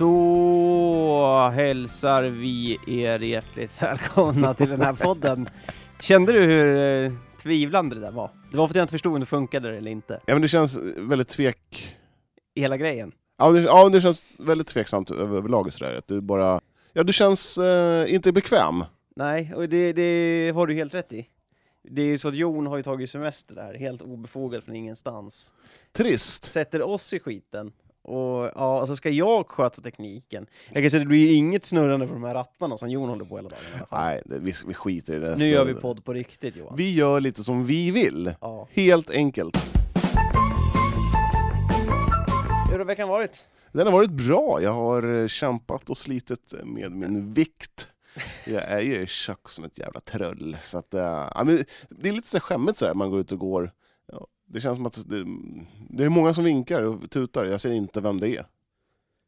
Då hälsar vi er hjärtligt välkomna till den här podden. Kände du hur eh, tvivlande det där var? Det var för att jag inte förstod om det funkade eller inte. Ja men det känns väldigt tvek... Hela grejen. Ja det, ja, det känns väldigt tveksamt överlag sådär. Att du bara... Ja du känns eh, inte bekväm. Nej, och det, det har du helt rätt i. Det är ju så att Jon har ju tagit semester där, helt obefogat från ingenstans. Trist. Sätter oss i skiten. Och ja, alltså ska jag sköta tekniken? Jag kan säga att det blir ju inget snurrande på de här rattarna som Jon håller på hela dagen i alla fall. Nej, det, vi, vi skiter i det. Nu gör vi podd på riktigt Johan. Vi gör lite som vi vill. Ja. Helt enkelt. Hur har veckan varit? Den har varit bra. Jag har eh, kämpat och slitit med min vikt. Jag är ju tjock som ett jävla trull. Så att, äh, ja, men det är lite så skämmigt så här, man går ut och går. Ja, det känns som att det, det är många som vinkar och tutar. Jag ser inte vem det är.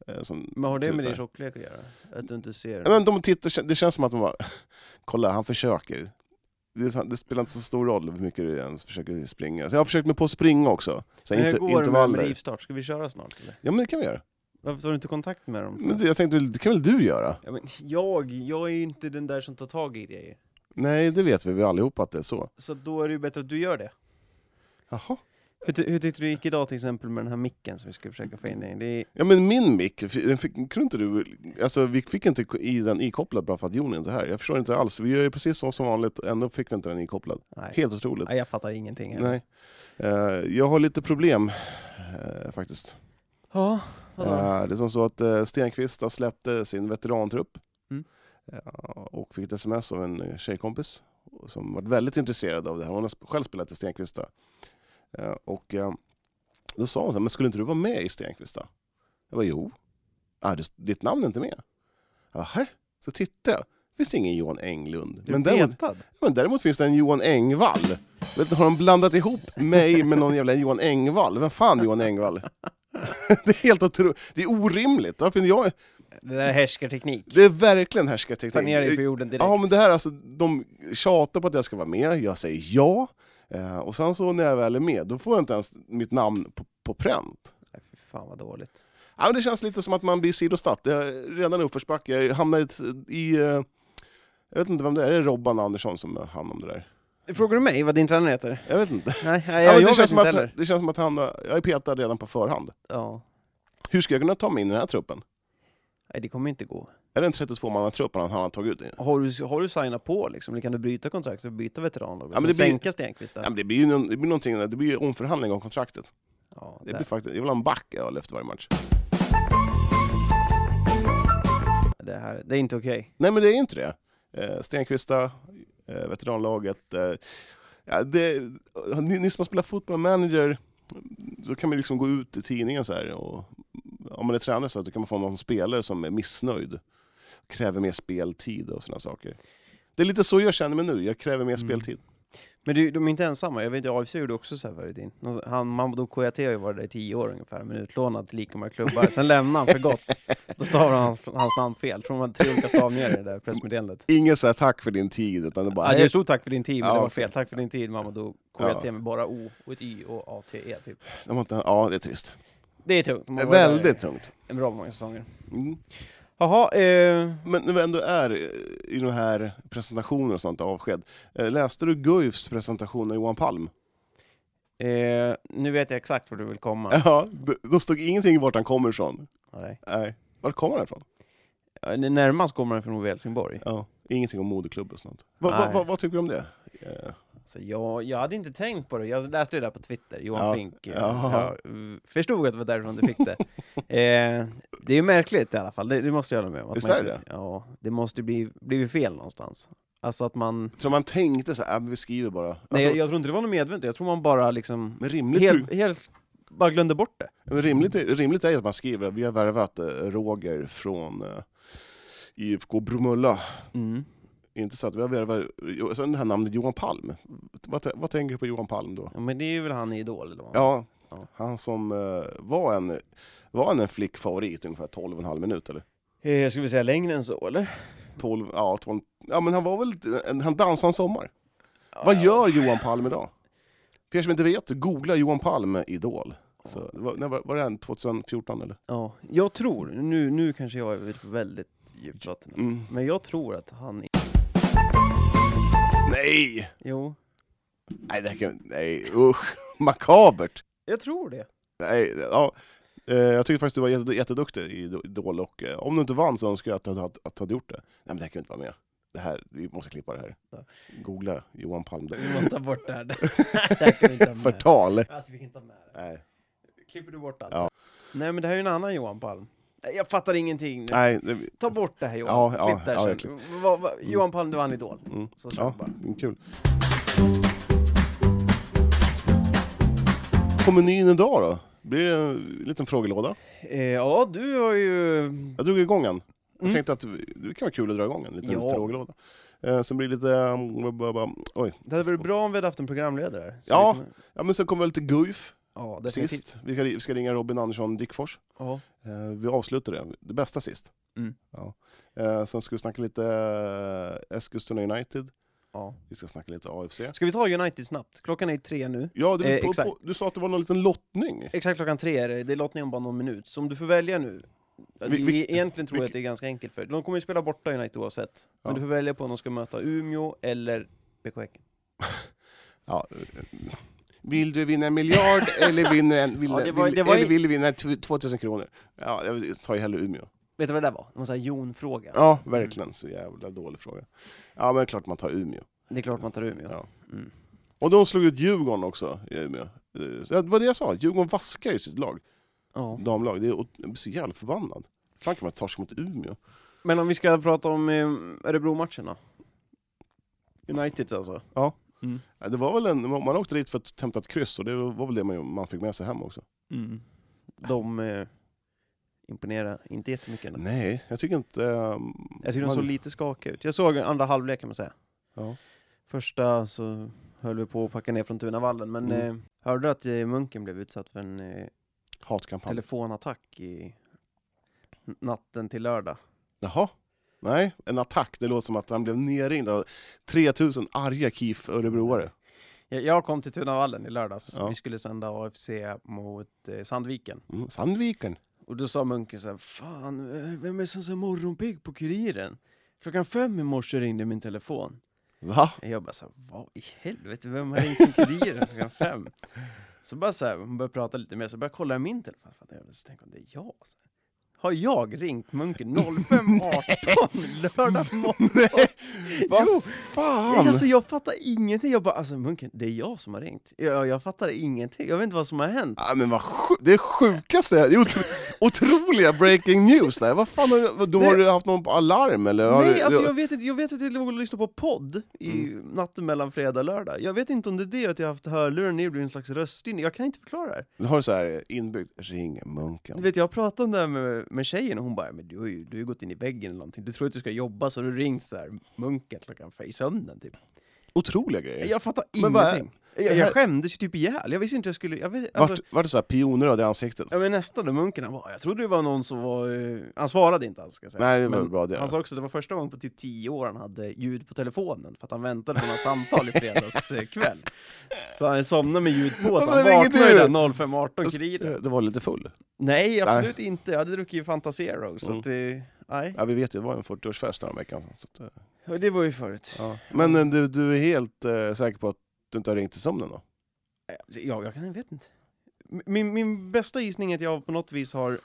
eh, Som Men har det med tutar. din tjocklek att göra? Att du inte ser? Ja, men de tittar, det känns som att man bara, kolla han försöker. Det, det spelar inte så stor roll hur mycket du ens försöker springa. Så jag har försökt mig på att springa också. Så Men hur går det med, rivstart? Ska vi köra snart eller? Ja men det kan vi göra. Varför tar du inte kontakt med dem? Men det, jag tänkte, det kan väl du göra? Ja, men jag, jag är ju inte den där som tar tag i grejer. Nej, det vet vi, vi allihopa att det är så. Så då är det ju bättre att du gör det. Jaha. Hur, ty- hur tyckte du gick idag till exempel med den här micken som vi skulle försöka få in i? Det är, Ja men min mick, den fick, kunde inte du, alltså vi fick inte i den ikopplad bara för att Jon inte är här. Jag förstår inte alls, vi gör ju precis så som vanligt, ändå fick vi inte den ikopplad. nej. Helt otroligt. nej, jag fattar ingenting. heller. Nej. Eh, jag har lite problem eh, faktiskt. Ja, vadå? Eh, det är som så att uh, Stenqvista släppte sin veterantrupp Mm. Och fick ett sms av en tjejkompis som var väldigt intresserad av det här. Hon har själv spelat i Stenqvista. Eh, och eh, då sa hon så här, men skulle inte du vara med i Stenqvista? Jag bara, jo. Ah, du, ditt namn är inte med? Jaha, så tittade jag. Finns det ingen Johan Englund? Men är däremot, petad. men däremot finns det en Johan Engvall. Vet, har de blandat ihop mig med någon jävla Johan Engvall? Vem fan är Johan Engvall? det är helt otroligt. Det är orimligt. Varför jag... Det där är härskarteknik. Det är verkligen Ta härskarteknik. ner dig på jorden direkt. Ja, men det här alltså, de tjatar på att jag ska vara med, jag säger ja. Eh, och sen så när jag väl är med, då får jag inte ens mitt namn på, på pränt. Nej, fy fan vad dåligt. Ja, men det känns lite som att man blir sidostatt. Det är redan i uppförsbacke. Jag hamnar i, i... eh, Jag vet inte vem det är, är det Robban Andersson som har hand om det där? Frågar du mig vad din tränare heter? Jag vet inte. Nej, jag, Ja, jag, jag det, känns inte att, det känns som att han, jag är petad redan på förhand. Ja. Hur ska jag kunna ta mig in i den här truppen? Nej, det kommer inte gå. Är det en 32-mannatrupp han han har tagit ut? Har du, har du signat på liksom? Eller kan du bryta kontraktet och byta veteranlag? Ja, men det blir- sänka Stenqvist Ja, men det blir ju det blir någonting, det blir ju omförhandling av kontraktet. Ja, Det där. blir faktiskt, jag vill ha en back öl efter varje match. det, här, det är inte okej. Nej men det är inte det. Eh, Stenqvista, eh, veteranlaget. Eh, ja, det, ni, ni som har spelat fotboll manager, så kan man liksom gå ut i tidningen så här och om man är tränare så att då kan man få någon spelare som är missnöjd. Kräver mer speltid och sådana saker. Det är lite så jag känner mig nu, jag kräver mer Mm. speltid. Men du, de är inte ensamma. Jag vet att AFC gjorde också så här förr i tiden. Han, Mamadou Kouyaté har ju varit där i tio år ungefär, men utlånad till lika många klubbar. Sen lämnade han för gott. Då stavar han hans, hans namn fel. Tror man tre olika stavningar i det där pressmeddelandet. Ingen säger tack för din tid, utan det bara... Ja, det stod tack för din tid, men Ja, det var fel. Tack för din tid, Mamadou Kouyaté Ja. med bara O och ett Y och A-T-E typ. De inte, ja, det är trist. Det är tungt. De Det är väldigt tungt. En bra många säsonger. Mm. Jaha, eh, Men när vi ändå är i de här presentationer och sånt, avsked. eh, Läste du Guifs presentation av Johan Palm? eh, nu vet jag exakt var du vill komma. Ja, då stod ingenting vart han kommer ifrån. Nej. Nej. Vart kommer han ifrån? Närmast kommer han från Helsingborg. Ja, ingenting om modeklubb och sånt. Va, va, va, vad tycker du om det? Eh, Så jag, jag hade inte tänkt på det. Jag läste det där på Twitter, Johan Ja. Fink. Jag förstod att det var därifrån du fick det. eh, det är ju märkligt i alla fall, det, det måste jag hålla med om. Visst är det? Ja, det måste bli blivit fel någonstans. Alltså att man... Så man tänkte så här, äh, vi skriver bara. Alltså, Nej, jag, jag tror inte det var något medvetet, jag tror man bara liksom... men rimligt, Helt, helt bara glömde bort det. men rimligt, rimligt är ju att man skriver vi har värvat eh, Roger från eh, IFK Bromölla. Mm. Har värvat... jo, Sen det här namnet Johan Palm. Vad, vad tänker du på Johan Palm då? Ja, men det är ju väl han i Idol eller vad? Ja, Ja. han som eh, var en Var han en flickfavorit ungefär 12,5 minut eller? Eh, Jag skulle vilja säga längre än så, eller? 12, ja, 12, ja men han var väl, han dansade en sommar. Vad gör Johan Palm idag? För er som inte vet, googla Johan Palm Idol. Så, var, när var, var det en 2014 eller? Ja, jag tror, nu, nu kanske jag är ute på väldigt djupt vatten, Mm. men jag tror att han... Nej! Jo, Nej, det kan, nej usch! Makabert! jag tror det. Nej, ja. Eh, Jag tycker faktiskt du var jätte- jätteduktig i Idol och eh, om du inte vann så önskar jag att du hade, att du hade gjort det. Nej men det här kan inte vara med. Det här, vi måste klippa det här. Ja. Googla Johan Palm. Vi måste ta bort det här. Det här kan vi inte ha med. Förtal! Alltså vi kan inte ha med det. Nej. Klipper du bort allt? Ja. Nej men det här är ju en annan Johan Palm. Jag fattar ingenting nu. Nej, det, Ta bort det här Johan. Ja, ja, Klipp ja, jag klipp. Vad- vad- Johan Palm, det var en idol. mm. Så kör Ja, bara. mm, kul. Ni in idag då? Blir det en liten frågelåda? Eh, ja, du har ju... Jag drog igång en. Jag Mm. tänkte att det kan vara kul att dra igång en liten Ja. frågelåda. Eh, sen blir lite... um, ba- Oj. Det hade varit bra om vi hade haft en programledare. Så Ja. Ja, men sen kommer lite Guif ja definitivt. sist. Vi ska, vi ska ringa Robin Andersson Dickfors. Ja. Eh, vi avslutar det. Det bästa sist. Mm. Ja. Eh, sen ska vi snacka lite eh, Eskilstuna United. Ja. Vi ska snacka lite AFC. Ska vi ta United snabbt? Klockan är tre nu. Ja, det, Eh, på, på, du sa att det var någon liten lottning. Exakt klockan tre är det. Det är lottning om bara någon minut. Så om du får välja nu. Vi- vi- egentligen tror jag vi- att det är ganska enkelt för De kommer ju spela borta United oavsett. Men Ja. du får välja på om de ska möta Umeå eller BK Häcken. Ja. Vill du vinna en miljard eller, vinna en, vill, Ja, det var- vill, det var eller i- vill du vinna tw- 2000 kronor? Ja, jag tar ju hellre Umeå. Vet du vad det där var? Någon sån här Jon-fråga. Ja, verkligen. Så jävla dålig fråga. Ja, men det är klart man tar Umeå. Det är klart man tar Umeå. Ja. Mm. Och de slog ut Djurgården också i Umeå. Eh, Så det var det jag sa, Djurgården vaskar ju sitt lag, Ja. damlag. Det är, jag blir så jävla förbannad. fan kan man torska mot Umeå? Men om vi ska prata om eh, Örebro-matchen då? United alltså? Ja. Mm. Det var väl en, man åkte dit för att hämta ett kryss och det var väl det man, man fick med sig hem också. Mm. De eh, imponerar inte jättemycket ändå. Nej, jag tycker inte... ehm, Jag tycker de man- såg lite skakiga ut. Jag såg andra halvlek kan man säga. Ja. Första så höll vi på att packa ner från Tunavallen, men Mm. eh, hörde du att eh, Munken blev utsatt för en eh, Hatkampanj. telefonattack i natten till lördag? Jaha. Nej, en attack. Det låter som att han blev nerringd av 3000 arga KIF örebroare. Jag, jag kom till Tunavallen i lördags. Ja. Vi skulle sända AFC mot eh, Sandviken. Mm. Sandviken. Och då sa Munken så här, fan, eh, vem är som så morgonpigg på Kuriren? Klockan fem i morse ringde min telefon. Va? Jag bara så här, vad i helvete, vem har ringt till Kuriren klockan fem? Så bara så här, hon började prata lite mer, så började jag kolla i min telefon. Fan, jag tänkte, det är jag. Så här. Har jag ringt Munken 05.18 lördag morgon? Vad fan? alltså jag fattar ingenting. Jag bara, alltså Munken, det är jag som har ringt. Jag, jag fattar ingenting, jag vet inte vad som har hänt. Ja, men vad sju- det är sjukaste, det är otro otroliga breaking news där. Vad fan har du, då har du haft någon på alarm eller? Har Nej, du, alltså jag vet inte, jag vet att jag låg och lyssnade på podd i Mm. natten mellan fredag och lördag. Jag vet inte om det är det att jag har haft hörlurar ner och blivit en slags röststyrning. Jag kan inte förklara det här. har du så här inbyggt, ring munken. Du vet, jag pratade om det här med, med tjejen och hon bara, men du har ju du har ju gått in i väggen eller någonting. Du tror att du ska jobba så du ringt så här munken klockan i sömnen typ. Otroliga grejer. Jag fattar Men vad är- ingenting. Jag, jag skämdes ju typ ihjäl. Jag visste inte jag skulle... Jag vet, alltså, Vart, det så här pioner i ansiktet? Ja men nästan, då munken han var, jag trodde det var någon som var, eh, han svarade inte alls ska jag säga. Nej, det var Men bra det. Han sa också att det var första gången på typ tio år han hade ljud på telefonen, för att han väntade på några samtal i fredags eh, kväll. Så han somnade med ljud på, så Och så han ringer vaknade ju du. där 05.18 kriget. Det var lite full. Nej, absolut inte. Jag hade druckit Fanta Zero, så Mm. att, eh, nej. Ja, vi vet ju, det var en 40-årsfest den här veckan. Så att, eh, Och Det var ju förut. ja. Men eh, du, du är helt eh, säker på att du inte har ringt i sömnen då? Ja, jag kan, jag vet inte. Min, min bästa gissning är att jag på något vis har...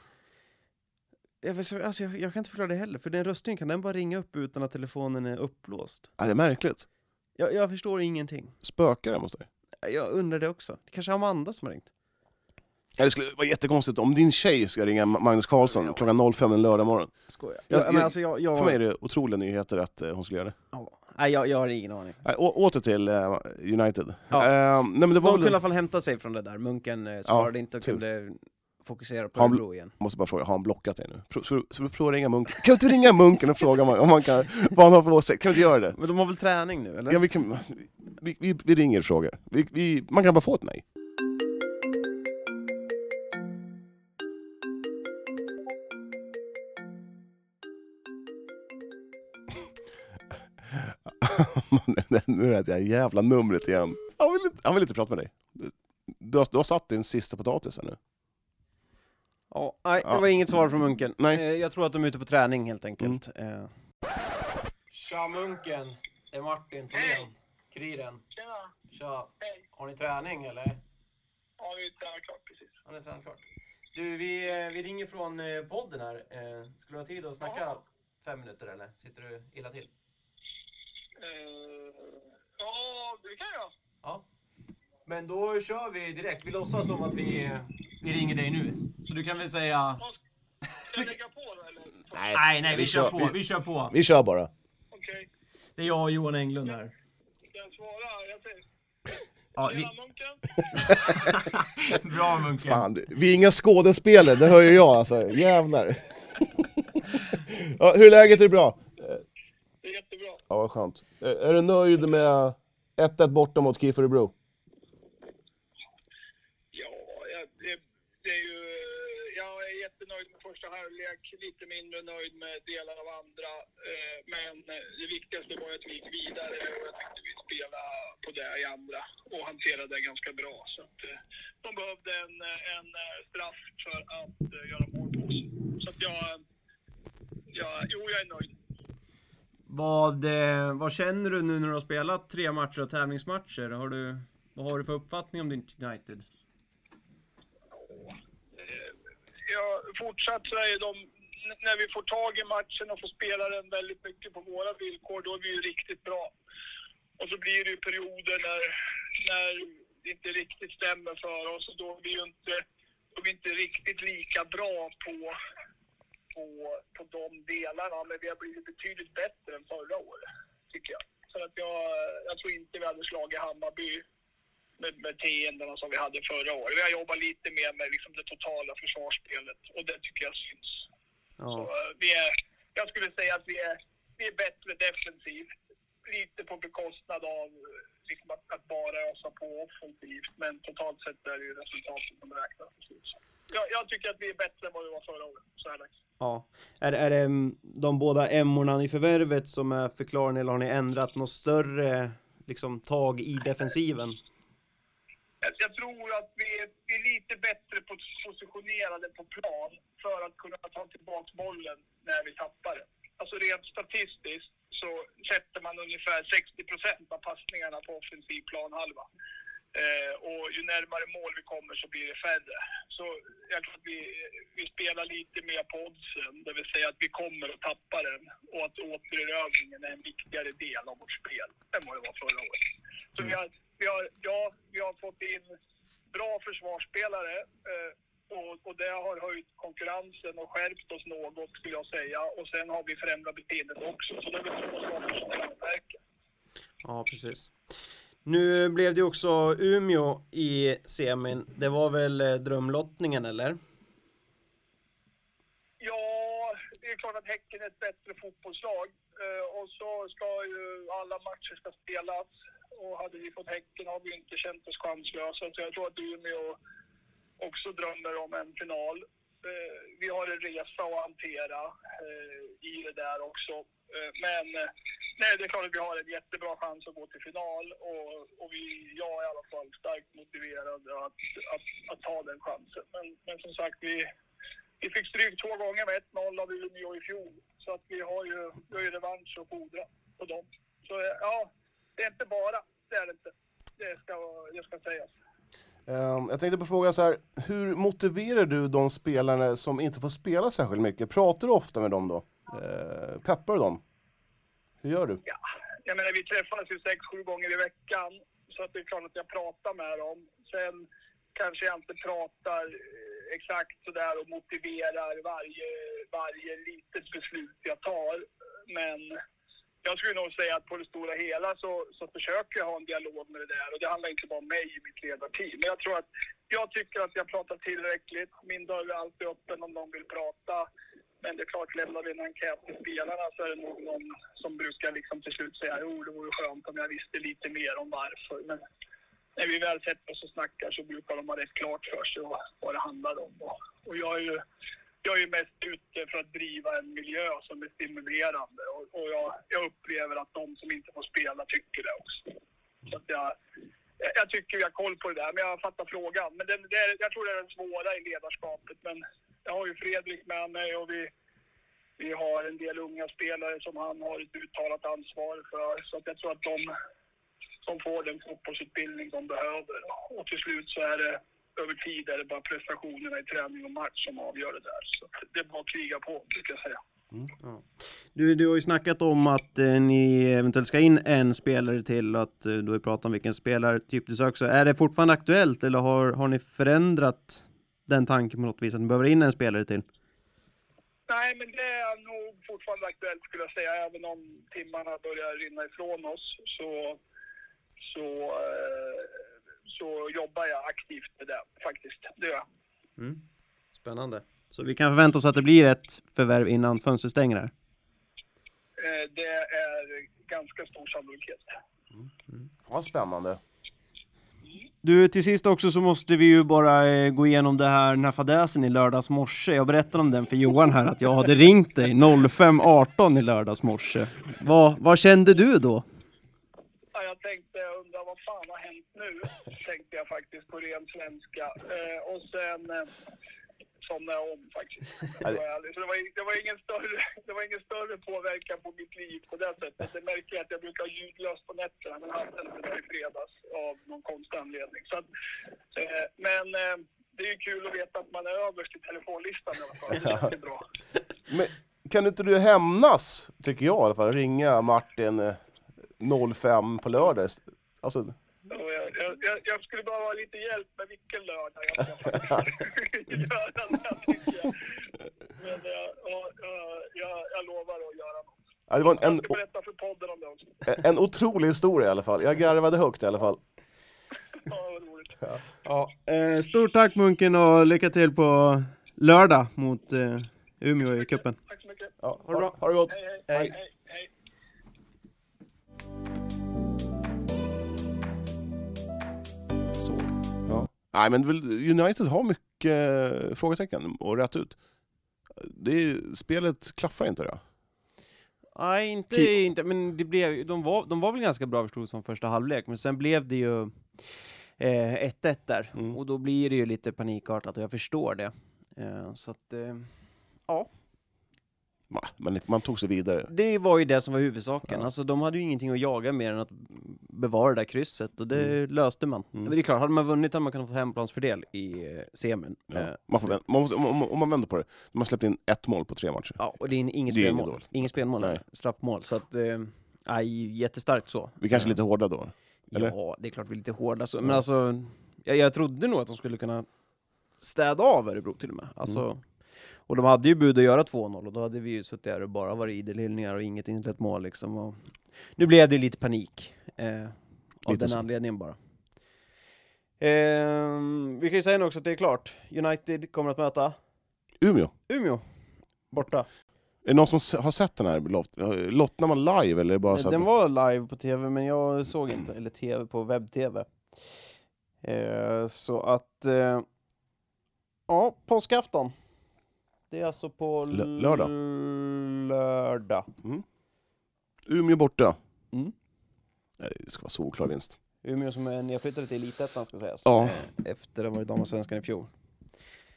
Jag, vet, alltså jag, jag kan inte förklara det heller, för den röstningen kan den bara ringa upp utan att telefonen är upplåst? Ja, det är märkligt. Jag, jag förstår ingenting. Spökar det hos dig? Jag undrar det också. Det kanske är Amanda som har ringt. Ja, det skulle vara jättekonstigt om din tjej ska ringa Magnus Karlsson klockan 05 en lördag morgon. Skojar. Jag- Jag, men jag- alltså jag, jag, För mig är det otroliga nyheter att eh, hon skulle göra det. ja. Nej, jag, jag har ingen aning. Nej, å- åter till eh, United. Ja. Eh, nej, men det var De kunde i väl, alla fall hämta sig från det där. Munken eh, svarade inte och tur. kunde fokusera på Örebro igen. måste bara fråga, har han blockat dig nu? Pro, så, så prova ringa munken. Kan du inte ringa munken och fråga om han kan, vad han har för åsikt? Kan du inte göra det? Men de har väl träning nu, eller? Ja, vi, kan, vi, vi, vi ringer och frågar. Vi, vi, man kan bara få ett nej. nu är det här jävla numret igen. Han vill inte, han vill inte prata med dig. Du har, du har satt din sista potatis här nu. Ja, nej, det Ja. var inget svar från Munken. Nej. Mm. Eh, jag tror att de är ute på träning helt enkelt. Eh. Tja Munken! Det är Martin Thorén. Kuriren. Tjena! Tja! Hej! Har ni träning eller? Ja, vi är klart precis. Har ni tränat klart? Du, vi, eh, vi ringer från eh, podden här. Skulle du ha tid att snacka Ja. fem minuter eller? Sitter du illa till? Uh, ja, det kan jag. Ja. Men då kör vi direkt. Vi låtsas som att vi, vi ringer dig nu. Så du kan väl säga... Ja, Ska jag lägga på då eller? Nej, nej, vi, vi kör, kör- på. vi- Vi kör på. Vi kör bara. Okej. Det är jag och Johan Englund här. Ska jag svara? Jag säger Ja, vi... Munken! Bra Munken. Fan, det- vi är inga skådespelare, det hör ju jag alltså. Jävlar. ja, hur är läget? Är det bra? Det är jättebra. Ja, vad skönt. Är, är du nöjd med 1-1 borta mot KIF Örebro? Ja, jag, det, det är ju... Jag är jättenöjd med första halvlek, lite mindre nöjd med delar av andra. Eh, men det viktigaste var att vi gick vidare och jag tyckte vi spelade på det i andra och hanterade det ganska bra. Så att, eh, de behövde en, en eh, straff för att göra mål på oss. Så att jag... jag jo, jag är nöjd. Vad, eh, vad känner du nu när du har spelat tre matcher och tävlingsmatcher? Har du, vad har du för uppfattning om ditt United? Ja, fortsatt så är de, när vi får tag i matchen och får spela den väldigt mycket på våra villkor, då är vi ju riktigt bra. Och så blir det ju perioder när, när det inte riktigt stämmer för oss och då är vi ju inte, då är vi inte riktigt lika bra på, på, på de delarna. Men vi har blivit betydligt bättre än förra året, tycker jag. Så att jag, jag tror inte vi hade slagit Hammarby med, med teendena som vi hade förra året. Vi har jobbat lite mer med liksom det totala försvarsspelet och det tycker jag syns. Så, Ja. eh, vi är, jag skulle säga att vi är, vi är bättre defensivt. Lite på bekostnad av liksom att, att bara ösa på offensivt. Men totalt sett är det ju resultatet som räknas. Jag, jag tycker att vi är bättre än vad vi var förra året. Så här dags. ja. Är, är det mm, de båda emmorna i förvärvet som är förklaringen eller har ni ändrat något större liksom, tag i defensiven? Jag, jag tror att vi är, vi är lite bättre positionerade på plan för att kunna ta tillbaka bollen när vi tappar den. Alltså rent statistiskt så sätter man ungefär 60 procent av passningarna på offensiv planhalva. Eh, och ju närmare mål vi kommer så blir det färre. Så jag tror att vi, vi spelar lite mer på oddsen, det vill säga att vi kommer att tappa den och att återerövringen är en viktigare del av vårt spel än vad det var förra året. Så vi har, vi har, ja, vi har fått in bra försvarsspelare eh, och, och det har höjt konkurrensen och skärpt oss något skulle jag säga. Och sen har vi förändrat beteendet också. Så det är väl två saker som. Ja, precis. Nu blev det ju också Umeå i semin. Det var väl eh, drömlottningen eller? Ja, det är klart att Häcken är ett bättre fotbollslag. Eh, och så ska ju alla matcher ska spelas. Och hade vi fått Häcken har vi inte känt oss chanslösa. Så jag tror att Umeå också drömmer om en final. Eh, vi har en resa att hantera i det där också. Eh, men eh, nej, det är klart att vi har en jättebra chans att gå till final. Och, och vi, jag är i alla fall starkt motiverad att, att, att ta den chansen. Men, men som sagt, vi, vi fick stryk två gånger med 1-0 av Umeå i fjol. Så att vi har ju, vi har ju revansch att fordra på dem. Så eh, ja, det är inte bara. Det är det inte. Det ska, det ska sägas. Ehm, jag tänkte på frågan så här, hur motiverar du de spelare som inte får spela särskilt mycket? Pratar du ofta med dem då? Eh, peppar du dem? Hur gör du? Ja, jag menar vi träffas ju sex, sju gånger i veckan. Så att det är klart att jag pratar med dem. Sen kanske jag inte pratar eh, exakt sådär och motiverar varje, varje litet beslut jag tar. Men jag skulle nog säga att på det stora hela så, så försöker jag ha en dialog med det där. Och det handlar inte bara om mig i mitt ledarteam. Men jag tror att jag tycker att jag pratar tillräckligt. Min dörr är alltid öppen om någon vill prata. Men det är klart, lämnar vi en enkät till spelarna så är det nog någon som brukar liksom till slut säga jo, det vore skönt om jag visste lite mer om varför. Men när vi väl sätter oss och snackar så brukar de ha rätt klart för sig vad, vad det handlar om. Och, och jag är ju jag är ju mest ute för att driva en miljö som är stimulerande och, och jag, jag upplever att de som inte får spela tycker det också. Så att jag, jag- tycker vi har koll på det där, men jag fattar frågan. Men det, det är, jag tror det är den svåra i ledarskapet. Men jag har ju Fredrik med mig och vi, vi har en del unga spelare som han har ett uttalat ansvar för. Så att jag tror att de, de får den fotbollsutbildning de behöver. Och till slut så är det över tid är det bara prestationerna i träning och match som avgör det där. Så det är bara att kriga på, brukar jag säga. Mm. Du, du har ju snackat om att eh, ni eventuellt ska in en spelare till och att eh, du har ju pratat om vilken spelartyp du söker. Så är det fortfarande aktuellt eller har, har ni förändrat den tanken på något vis att ni behöver in en spelare till? Nej, men det är nog fortfarande aktuellt skulle jag säga. Även om timmarna börjar rinna ifrån oss så, så, eh, så jobbar jag aktivt med det faktiskt. Det gör jag. Mm. Spännande. Så vi kan förvänta oss att det blir ett förvärv innan fönstret stänger här? Eh, Det är ganska stor sannolikhet. Ja, spännande. Du, till sist också så måste vi ju bara eh, gå igenom det här, den här fadäsen i lördags morse. Jag berättade om den för Johan här, att jag hade ringt dig 05.18 i lördags morse. Vad, vad kände du då? Ja, jag tänkte, jag undrar vad fan har hänt nu? Tänkte jag faktiskt på ren svenska. Eh, och sen eh, somnade jag om faktiskt. Det var, så det, var, det, var ingen större, det var ingen större påverkan på mitt liv på det sättet. Det märker jag att jag brukar ha ljudlöst på nätterna, men hade inte det i fredags av någon konstig anledning. Så att, eh, men eh, det är ju kul att veta att man är överst i telefonlistan i alla fall. Det känns bra. Men kan inte du hämnas, tycker jag i alla fall, ringa Martin eh, 05 på lördag? Alltså, Jag, jag, jag, jag skulle behöva ha lite hjälp med vilken lördag jag ska göra det här, tycker jag. Men jag, ja, jag, jag, jag lovar att göra något. ja, det var en, Jag en, ska berätta för podden om det också. en otrolig historia i alla fall. Jag garvade högt i alla fall. Ja, vad roligt. Ja. Eh, stort tack Munken och lycka till på lördag mot eh, Umeå i cupen. Tack så mycket. Ja, Ha det bra. Ha det gott. Hej, hej. Hej. hej, hej. Nej, men United har mycket eh, frågetecken att rätta ut. Det är, spelet klaffar inte det. Nej, inte, Ki- inte men det blev, de, var, de var väl ganska bra förstås som första halvlek, men sen blev det ju eh, 1-1 där. Mm. Och då blir det ju lite panikartat och jag förstår det. Eh, så att, eh, ja, Men man tog sig vidare. det var ju det som var huvudsaken. Ja. Alltså de hade ju ingenting att jaga mer än att bevara det där krysset och det löste man. Mm. Men det är klart, hade man vunnit hade man kunnat få hemplansfördel i eh, semin. Ja. Eh, Man får, man måste, om, om, man vänder på det, de har släppt in ett mål på tre matcher. Ja, och det är in- inget Det är inget spelmål. Inget spelmål, Nej. nej. straffmål. Så att, eh, jättestarkt så. Vi kanske är Eh, lite hårda då. eller? Ja, det är klart vi är lite hårda så. Men alltså, jag, jag trodde nog att de skulle kunna städa av Örebro till och med. Alltså, Mm. Och de hade ju bud att göra 2-0 och då hade vi ju suttit där och bara varit idelhyllningar och inget inlett mål liksom. Och nu blev det lite panik. Eh, av Lite den så. anledningen bara. Ehm, vi kan ju säga nu också att det är klart. United kommer att möta Umeå. Umeå. Borta. Är det någon som har sett den här? Lot- Lottnar man live eller bara så Den var live på tv, men jag såg inte, eller tv på webb-tv. Eh, så att, eh, ja, påskafton. Det är alltså på Lö- lördag. lördag. Umeå borta. Mm. Nej, det ska vara solklar vinst. Umeå som är nedflyttade till Elitettan ska sägas. Ja. Eh, efter att ha varit damallsvenskan i fjol.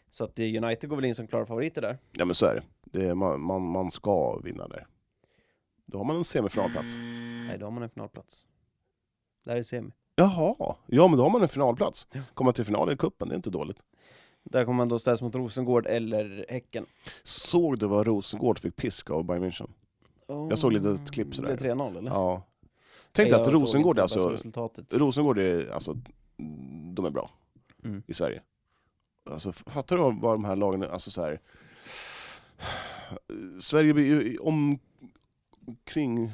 Så att eh, United går väl in som klara favoriter där. Ja men så är det. det är, man, man, man ska vinna där. Då har man en semifinalplats. Nej, då har man en finalplats. Där är semi. Jaha, ja men då har man en finalplats. Komma till final i cupen, det är inte dåligt. Där kommer man då ställas mot Rosengård eller Häcken. Såg du vad Rosengård fick pisk av Bayern München? Jag såg lite ett klipp sådär. Det blev 3-0 eller? Ja. Tänk dig att Rosengård såg alltså. Rosengård är, alltså, de är bra Mm. i Sverige. Alltså, fattar du vad de här lagen, är? alltså så här. Sverige blir ju om, omkring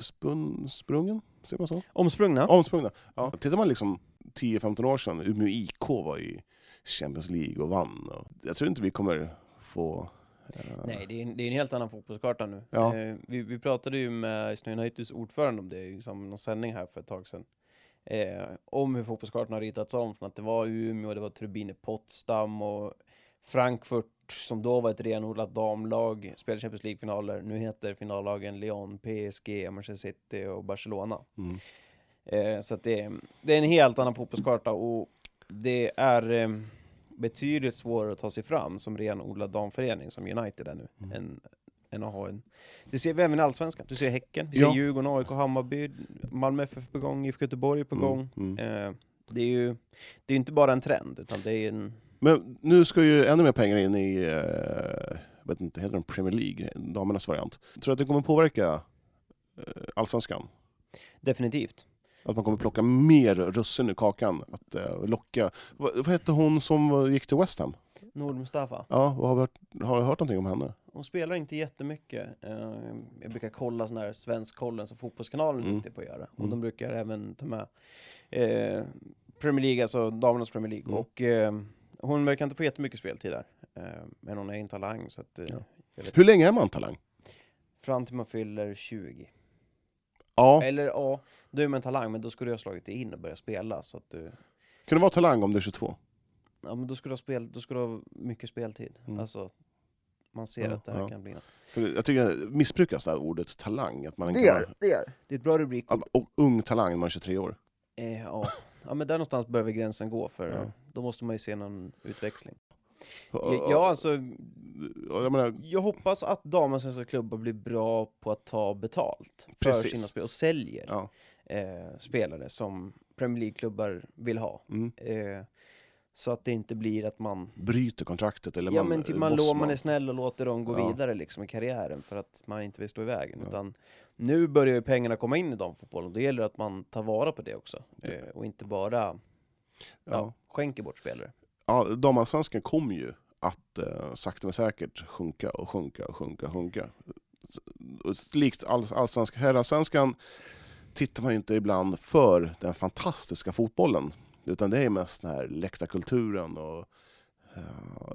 spun, sprungen, säger man så? Omsprungna? Omsprungna. Ja. Tittar man liksom 10-15 år sedan, Umeå IK var i Champions League och vann. Och jag tror inte vi kommer få... eh, Nej, det är, en, det är en helt annan fotbollskarta nu. Ja. Eh, vi, vi pratade ju med Uniteds ordförande om det i liksom, någon sändning här för ett tag sedan. Eh, om hur fotbollskartan har ritats om från att det var Umeå, det var Turbine Potsdam och Frankfurt, som då var ett renodlat damlag, spelade Champions League-finaler. Nu heter finallagen Lyon, PSG, Manchester City och Barcelona. Mm. Eh, så att det, det är en helt annan fotbollskarta och det är eh, betydligt svårare att ta sig fram som renodlad damförening som United är nu, Mm. än, än att ha en... Det ser vi även i Allsvenskan. Du ser Häcken, du ser Ja. Djurgården, AIK, Hammarby, Malmö FF på gång, IFK Göteborg på Mm, gång. mm. Eh, det är ju det är inte bara en trend, utan det är en... Men nu ska ju ännu mer pengar in i, eh, vet inte, heter den Premier League, damernas variant. Tror du att det kommer påverka eh, allsvenskan? Definitivt. Att man kommer plocka mer russin ur kakan, att eh, locka. Vad, vad hette hon som var- gick till West Ham? Nord Mustafa. Ja, vad har, vi hört, har du hört någonting om henne? Hon spelar inte jättemycket. Eh, jag brukar kolla sån här Svenskkollen som Fotbollskanalen är Mm. duktig på att göra. Och Mm. de brukar även ta med eh, Premier League, alltså damernas Premier League. Mm. Och eh, hon verkar inte få jättemycket speltid där. Eh, men hon är en talang så att... Eh, Ja. jag Hur länge är man talang? fram till man fyller 20. Ja, Eller ja, då är man en talang, men då skulle jag ha slagit dig in och börjat spela. Så att du, kan du vara talang om du är 22? ja, men då skulle du ha, spel, då skulle du ha mycket speltid. Mm. Alltså, man ser Ja, att det här ja. kan bli något. För jag tycker det missbrukas det här ordet talang. Att man inte det är det. Är. Det är ett bra rubrikord. och ung talang när man är 23 år. Eh, ja. ja, men där någonstans behöver gränsen gå, för Ja. då måste man ju se någon utväxling. Ja, ja alltså, jag menar, jag hoppas att damallsvenska klubbar blir bra på att ta betalt för Precis. sina spel och säljer ja. Eh, spelare som Premier League-klubbar vill ha. Mm. Eh, så att det inte blir att man, Bryter kontraktet eller ja, man, men typ man, lå, man är snäll och låter dem gå Ja. vidare liksom, i karriären för att man inte vill stå i vägen. Ja. Utan nu börjar ju pengarna komma in i damfotbollen, då gäller det att man tar vara på det också. Eh, och inte bara ja. Ja. skänker bort spelare. Ja, damallsvenskan kommer ju att eh, sakta men säkert sjunka och sjunka och sjunka och sjunka. Och Likt all, allsvenska herrallsvenskan tittar man ju inte ibland för den fantastiska fotbollen. Utan det är mest den här läktarkulturen och eh,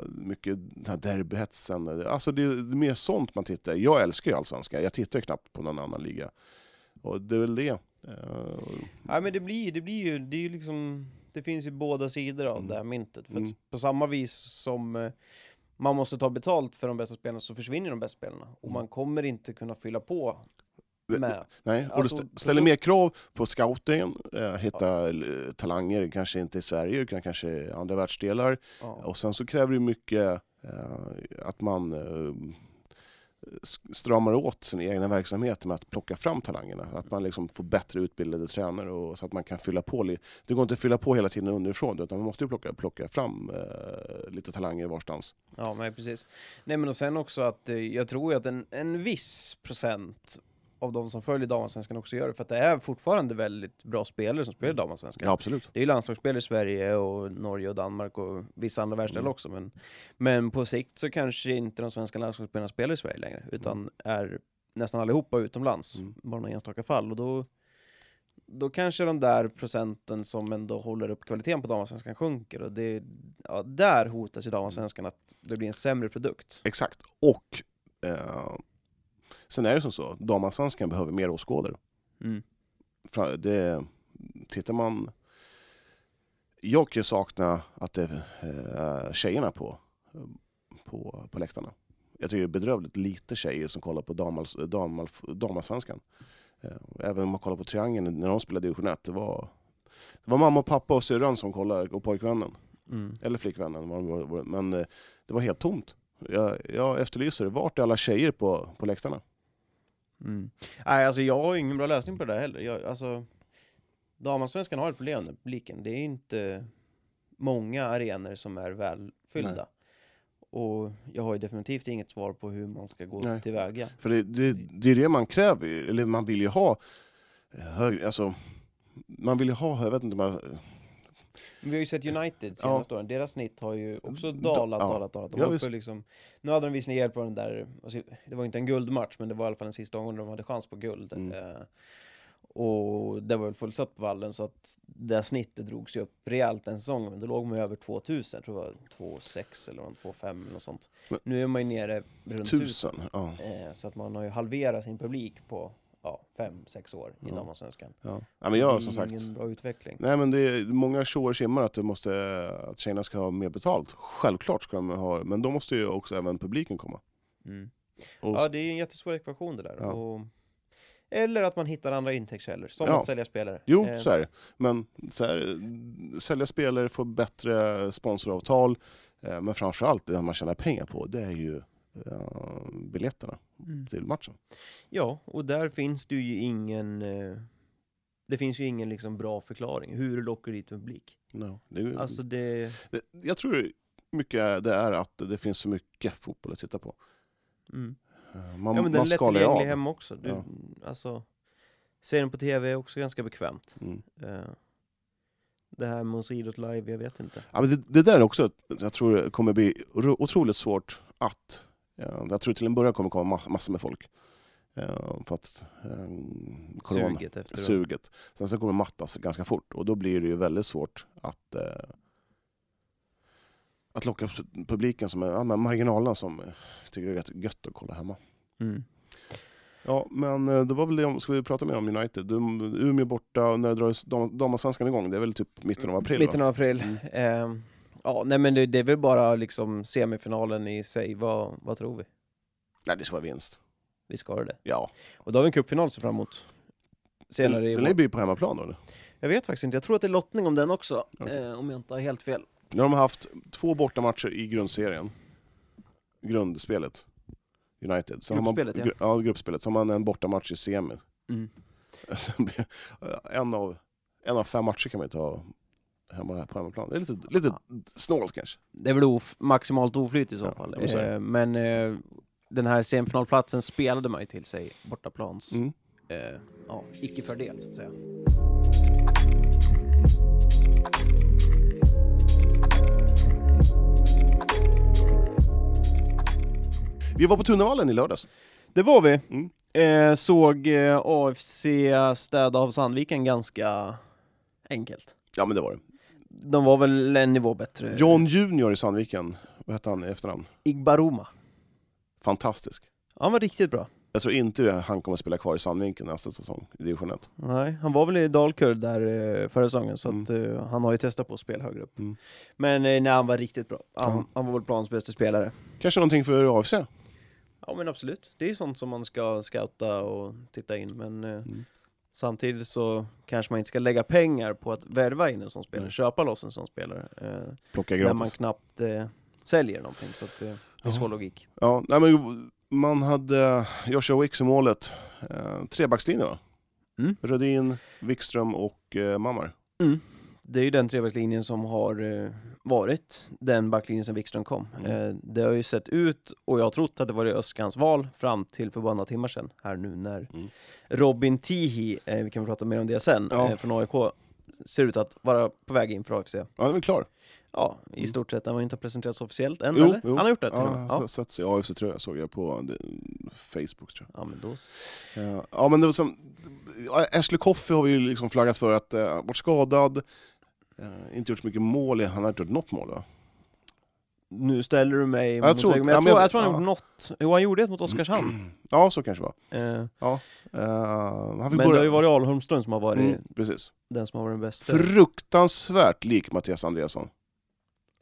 mycket den här derbyhetsen. Alltså det är mer sånt man tittar. Jag älskar ju allsvenskan. Jag tittar ju knappt på någon annan liga. Och det är väl det. Eh, Ja, men det blir, det blir ju, det är ju liksom, det finns ju båda sidor av Mm. det här myntet. För Mm. på samma vis som eh, man måste ta betalt för de bästa spelarna så försvinner de bästa spelarna. Och Mm. man kommer inte kunna fylla på med. Nej, och Alltså, stä- ställer mer krav på scoutingen, eh, hitta eh, talanger, kanske inte i Sverige, utan kanske i andra världsdelar. Ja. Och sen så kräver det mycket eh, att man eh, stramar åt sin egna verksamhet med att plocka fram talangerna. Att man liksom får bättre utbildade tränare och så att man kan fylla på. Det går inte att fylla på hela tiden underifrån utan man måste ju plocka, plocka fram eh, lite talanger varstans. ja, men precis. Nej, men och sen också att eh, jag tror att en, en viss procent av de som följer damallsvenskan också gör det, för att det är fortfarande väldigt bra spelare som spelar damallsvenskan. Ja, absolut. Det är ju landslagsspelare i Sverige och Norge och Danmark och vissa andra världsdelar Mm. också. Men, men på sikt så kanske inte de svenska landslagsspelarna spelar i Sverige längre, utan är nästan allihopa utomlands, Mm. bara några enstaka fall. Och då, då kanske de där procenten som ändå håller upp kvaliteten på damallsvenskan sjunker. Och det, ja, där hotas ju damallsvenskan att det blir en sämre produkt. Exakt. Och eh, sen är det som så, damallsvenskan behöver mer åskådare. Mm. Det, tittar man... Jag kan ju sakna att det är eh, tjejerna på, på, på läktarna. Jag tycker det är bedrövligt lite tjejer som kollar på damallsvenskan. Eh, Även om man kollar på Triangeln när de spelade division 1. Det var, det var mamma och pappa och syrran som kollade och pojkvännen. Mm. Eller flickvännen. Men eh, det var helt tomt. Jag, jag efterlyser, vart är alla tjejer på, på läktarna? Mm. Nej, alltså jag har ingen bra lösning på det där heller. Jag, alltså, damallsvenskan har ett problem med publiken. Det är inte många arenor som är välfyllda. Nej. Och jag har ju definitivt inget svar på hur man ska gå Nej. tillväga. För det, det, det är det man kräver, eller man vill ju ha eh, högre, alltså man vill ju ha, jag vet inte, man, Men vi har ju sett United Ja. senaste åren, deras snitt har ju också Da- dalat, ja. dalat, dalat. De Ja, uppe liksom, nu hade de visserligen hjälp av den där, alltså, det var inte en guldmatch, men det var i alla fall den sista gången de hade chans på guld. Mm. Eh, och det var väl fullsatt på vallen, så att det snittet drogs ju upp rejält den säsongen, men då låg man ju över 2000, jag tror det var 2,6 eller 2,5 eller något sånt. Men- nu är man ju nere runt 1000. tusen. Ja. Eh, så att man har ju halverat sin publik på ja, fem, sex år i Ja. damallsvenskan. Ja. Ja, men jag, Det som sagt, ingen bra utveckling. Nej men det är många tjoar simmar att, det måste, att tjejerna ska ha mer betalt. Självklart ska de ha men då måste ju också även publiken komma. Mm. Och, Ja, det är en jättesvår ekvation det där. Ja. Och, eller att man hittar andra intäktskällor, som att sälja spelare. Jo, Eh, så är det. Men så här, sälja spelare, få bättre sponsoravtal, eh, men framförallt det man tjänar pengar på, det är ju eh, biljetterna Mm. till matchen. Ja, och där finns det ju ingen... Eh, det finns ju ingen liksom bra förklaring. Hur du lockar dit publik. No, det Alltså det... det, jag tror mycket det är att det finns så mycket fotboll att titta på. Mm. Eh, Man, ja, men den är lättillgänglig hemma också. Du, Ja. Alltså, se den på tv är också ganska bekvämt. Mm. Eh, det här med att idrott live, jag vet inte. Ja, men det, det där är också, jag tror det kommer bli ro- otroligt svårt att, jag tror till en början kommer komma ma- massor med folk. Eh, för att eh, corona, Suget efter suget. Sen så kommer det mattas ganska fort och då blir det ju väldigt svårt att eh, att locka pu- publiken som är, ja, marginalerna som eh, tycker det är rätt gött att kolla hemma. Mm. Ja, men eh, det var väl det, om- ska vi prata mer om United? Du, Umeå borta, när drar dam- damallsvenskan igång? Det är väl typ mitten av april? Mitten av april. Mm. Eh, ja, nej men det, det är väl bara liksom semifinalen i sig. Vad, vad tror vi? Nej, det ska vara vinst. Vi ska ha det. Ja. Och då har vi en cupfinal se fram emot. Senare i Den vår. blir på hemmaplan då? eller? Jag vet faktiskt inte, jag tror att det är lottning om den också. Okej. Eh, om jag inte har helt fel. Nu har de haft två bortamatcher i grundserien. Grundspelet. United. Så Gruppspelet, har ja. man, ja. gruppspelet. Så har man en bortamatch i semi. Mm. Sen blir- en, av, en av fem matcher kan man ju ta hemma på hemmaplan. Det är lite, lite snålt kanske. Det är väl of, maximalt oflyt i så Ja, fall. Eh, men eh, den här semifinalplatsen spelade man ju till sig bortaplans. Mm. Eh, ja, icke fördel så att säga. Vi var på Tunnevallen i lördags. Det var vi. Mm. Eh, såg eh, AFC städa av Sandviken ganska enkelt. Ja men det var det. De var väl en nivå bättre. John Junior i Sandviken. Vad hette han i efternamn? Igbaruma. Fantastisk. Han var riktigt bra. Jag tror inte han kommer spela kvar i Sandviken nästa säsong i division 1. Nej, han var väl i Dalkurd där eh, förra säsongen, så Mm. att, eh, han har ju testat på att spela högre upp. Mm. Men eh, nej, han var riktigt bra. Han, Ja. han var väl planens bästa spelare. Kanske någonting för AFC? Ja men absolut, det är sånt som man ska scouta och titta in, men eh, Mm. Samtidigt så kanske man inte ska lägga pengar på att värva in en sån spelare, Nej. köpa loss en sån spelare, eh, Plocka när man gratis. knappt eh, säljer någonting. Så att, eh, det är Ja. svår logik. Ja, nej, men man hade Joshua Wicks i målet. Eh, trebackslinje va? Mm. Rödin, Wikström och eh, Mammar. Det är ju den trebackslinjen som har eh, varit den backlinjen sen Wikström kom. Mm. Eh, det har ju sett ut, och jag har trott att det var Öskans val fram till för bara några timmar sedan, här nu när Mm. Robin Tihi, eh, vi kan prata mer om det sen, Ja. från AIK, ser ut att vara på väg in för AFC. Ja, han är väl klar? Ja, i Mm. stort sett. Han har inte presenterats officiellt än, Jo, eller? jo. Han har gjort det till Ja, Ja. satt sig i AFC tror jag, såg jag på det, Facebook tror ja, men då... jag. Ja, ja men det var som, Ashley Coffey har vi ju liksom flaggat för att uh, varit skadad, eh, inte gjort så mycket mål, han har inte gjort något mål va? Nu ställer du mig jag mot tror- väggen, men jag, ja, tror, jag- jag tror han ja. gjort något. Jo, han gjorde ett mot Oskarshamn. Ja, så kanske det var. Eh, Eh, han fick men det börja... har ju varit Alholmström som har varit mm, precis. den som har varit den bästa. Fruktansvärt lik Mattias Andreasson.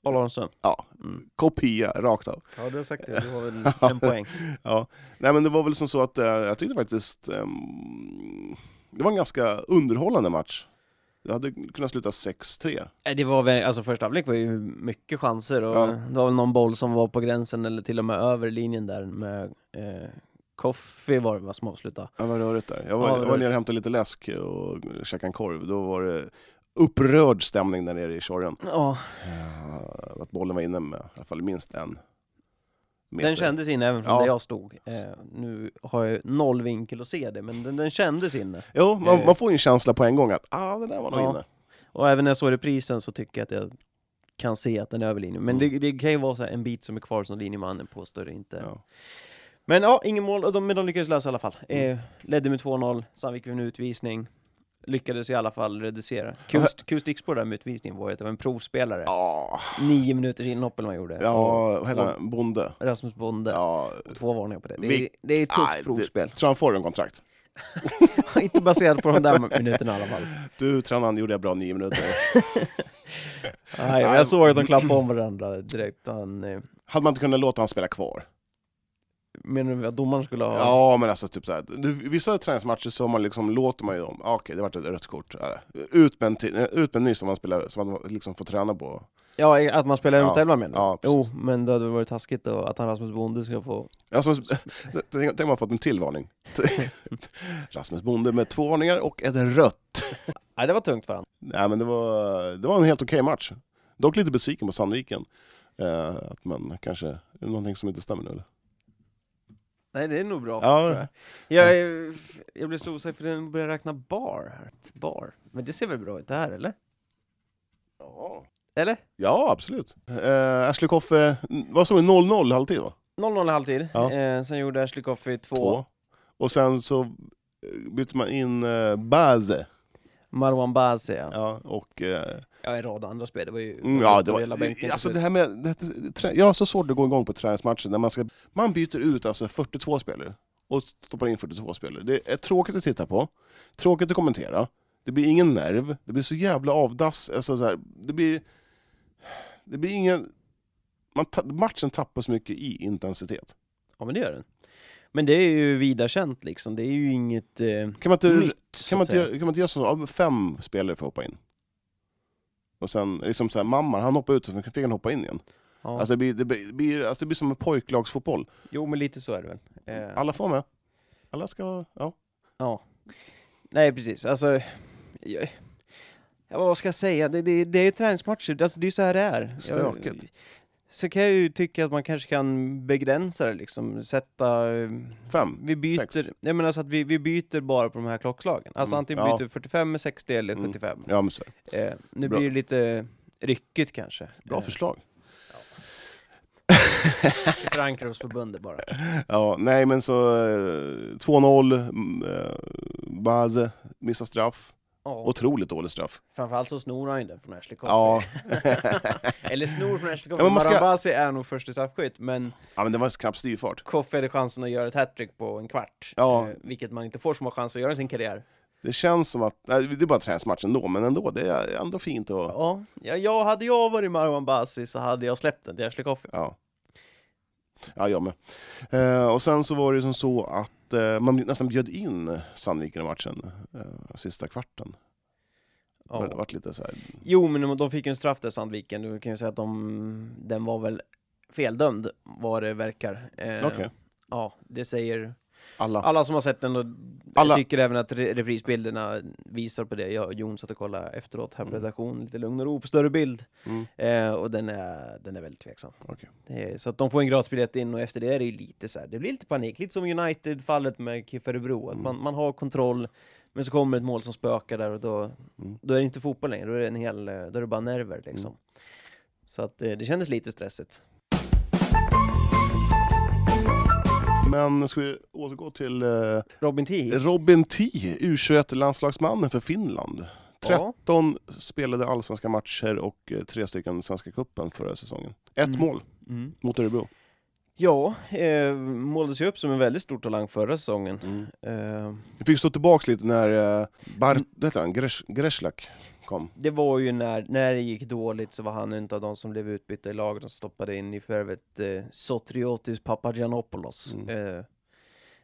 Alholmström. Ja, Mm. kopia rakt av. Ja, du har sagt det. Du har väl en poäng. Ja, nej men det var väl som så att eh, jag tyckte faktiskt ehm, det var en ganska underhållande match. Det hade kunnat sluta 6-3. Nej, Det var väl, alltså första halvlek var ju mycket chanser och Ja. det var väl någon boll som var på gränsen eller till och med över linjen där med eh, Koffi var det va, som avslutade. Det var rörigt där. Jag var, Ja, jag var nere och hämtade lite läsk och käkade en korv. Då var det upprörd stämning där nere i Tjorren. Ja, Eh, att bollen var inne med i alla fall minst en meter. den kändes inne även från Ja. där jag stod. Eh, nu har jag noll vinkel att se det, men den, den kändes inne. Jo, man, Eh. man får ju en känsla på en gång att ah, det där var nog Ja. inne. Och även när jag såg reprisen så tycker jag att jag kan se att den är över linjen. Men Mm. det, det kan ju vara så en bit som är kvar som linjemannen påstår inte. Ja. Men ja, ingen mål, och de, men de lyckades lösa i alla fall. Eh, ledde med 2-0, Sandvik en utvisning. Lyckades i alla fall reducera. Kul stickspår där med utvisningen var ju att det var en provspelare. Ja, Nio minuters inhopp eller man gjorde. ja vad heter han? Bonde? Rasmus Bonde. Ja, Två varningar på det. Det är, Vi- det är ett tufft det- provspel. tror han får en kontrakt. Inte baserat på de där minuterna i alla fall. Du, tränaren, gjorde jag bra nio minuter. Nej, jag såg att de klappade om varandra direkt. Han, eh, Hade man inte kunnat låta han spela kvar? Menar du att domaren skulle ha... Ja, men alltså typ såhär, du, vissa träningsmatcher så man liksom, låter man ju dem, ah, okej det vart ett rött kort, äh, ut med en, till, ut med en ny som man, spelar, som man liksom får träna på. Ja, att man spelar Ja, mot elva menar du? ja, Jo, men det hade varit taskigt då att han Rasmus Bonde ska få... Alltså, tänk om man fått en till varning. Rasmus Bonde med två varningar och ett rött. Nej, det var tungt för han. Nej men det var, det var en helt okej match. Dock lite besviken på Sandviken. Eh, att man kanske, är det någonting som inte stämmer nu eller? Nej, det är nog bra. Ja. tror jag. Jag, är- jag blir så osäker för den börjar räkna bar här. Bar. Men det ser väl bra ut det här, eller? Ja. Eller? Ja, absolut. Eh, Ashley Koffe, vad såg vi, 0-0 halvtid va? 0-0 i halvtid. Ja. Eh, sen gjorde Ashley Coffey två. Två. Och sen så eh, bytte man in eh, Baze. Marwan Bazi, ja. Ja, och... Eh, ja. en rad andra spel. Det var ju... mm, ja, det hela bänken var... Alltså det här med... Det, det, jag har så svårt att gå igång på träningsmatcher när man ska... Man byter ut alltså 42 spelare och stoppar in 42 spelare. Det är tråkigt att titta på, tråkigt att kommentera. Det blir ingen nerv, det blir så jävla avdass. Alltså så här, det blir... Det blir ingen... Man matchen tappar så mycket i intensitet. Ja, men det gör den. Men det är ju vida känt liksom. Det är ju inget eh, Kan man inte, nytt, kan man inte, kan man inte göra så fem spelare får hoppa in? Och sen, liksom så här, mamman, han hoppar ut och sen fick han hoppa in igen. Ja. Alltså det blir, det blir, det blir, alltså det blir som en pojklagsfotboll. Jo, men lite så är det väl. Eh, Alla får med. Alla ska, ja. Ja. Nej, precis. Alltså... Jag, ja, vad ska jag säga? Det, det, det är ju träningsmatcher. Alltså, det är ju så här det är. Stökigt. Så kan jag ju tycka att man kanske kan begränsa det liksom. Sätta... eh, Fem, Vi byter, sex. jag menar så att vi, vi byter bara på de här klockslagen. Alltså Mm, antingen ja. byter vi 45 med 60 eller Mm. 75. Ja, men så. Eh, nu Bra. blir det lite ryckigt kanske. Bra eh, förslag. Förankra hos förbundet bara. Ja, nej men så eh, 2-0, mm, eh, Baze missar straff. Ja, Otroligt dålig straff. framförallt så snor han ju den från Ashley Coffey. Ja. Eller snor från Ashley Coffey. Ja, ska- Marabasi är nog första straffskytt, men ja, men det var knappt styrfart. Coffey hade chansen att göra ett hattrick på en kvart. Ja. Eh, vilket man inte får så många chanser att göra i sin karriär. Det känns som att, nej, det är bara en träningsmatch ändå, men ändå, det är ändå fint att... Ja, ja, jag, hade jag varit Marwan Basi så hade jag släppt den till Ashley Coffey. Ja. Ja, jag med. Eh, och sen så var det ju som så att eh, man nästan bjöd in Sandviken i matchen, eh, sista kvarten. Ja. Det varit lite så här, Jo, men de- fick ju en straff där, Sandviken. Du kan ju säga att de, den var väl feldömd, vad det verkar. Eh, okej. Ja, det säger Alla. alla som har sett den och Alla- tycker även att re- reprisbilderna visar på det. Jag och Jon satt och kollade efteråt här på Mm. redaktion, lite lugn och ro på större bild. Mm. Eh, och den är, den är väldigt tveksam. Det är, så att de får en gratisbiljett in och efter det är det ju lite så här, det blir lite panik. Lite som United-fallet med KIF Örebro, Mm. man, man har kontroll, men så kommer ett mål som spökar där och då, Mm. då är det inte fotboll längre, då är det, en hel, då är det bara nerver liksom. Mm. Så att eh, det kändes lite stressigt. Men ska vi återgå till eh, Robin Tii, Robin T, U21-landslagsmannen för Finland. Ja. 13 spelade allsvenska matcher och eh, tre stycken Svenska cupen förra säsongen. Ett Mm. mål mm. mot Örebro. Ja, eh, målades ju upp som en väldigt stor talang förra säsongen. Mm. Eh, fick stå tillbaka lite när eh, Bart, mm. Greshlak kom. det var ju när, när det gick dåligt så var han en av de som blev utbytta i laget och stoppade in i förvärvet eh, Sotriotis Papagiannopoulos. Mm. Eh,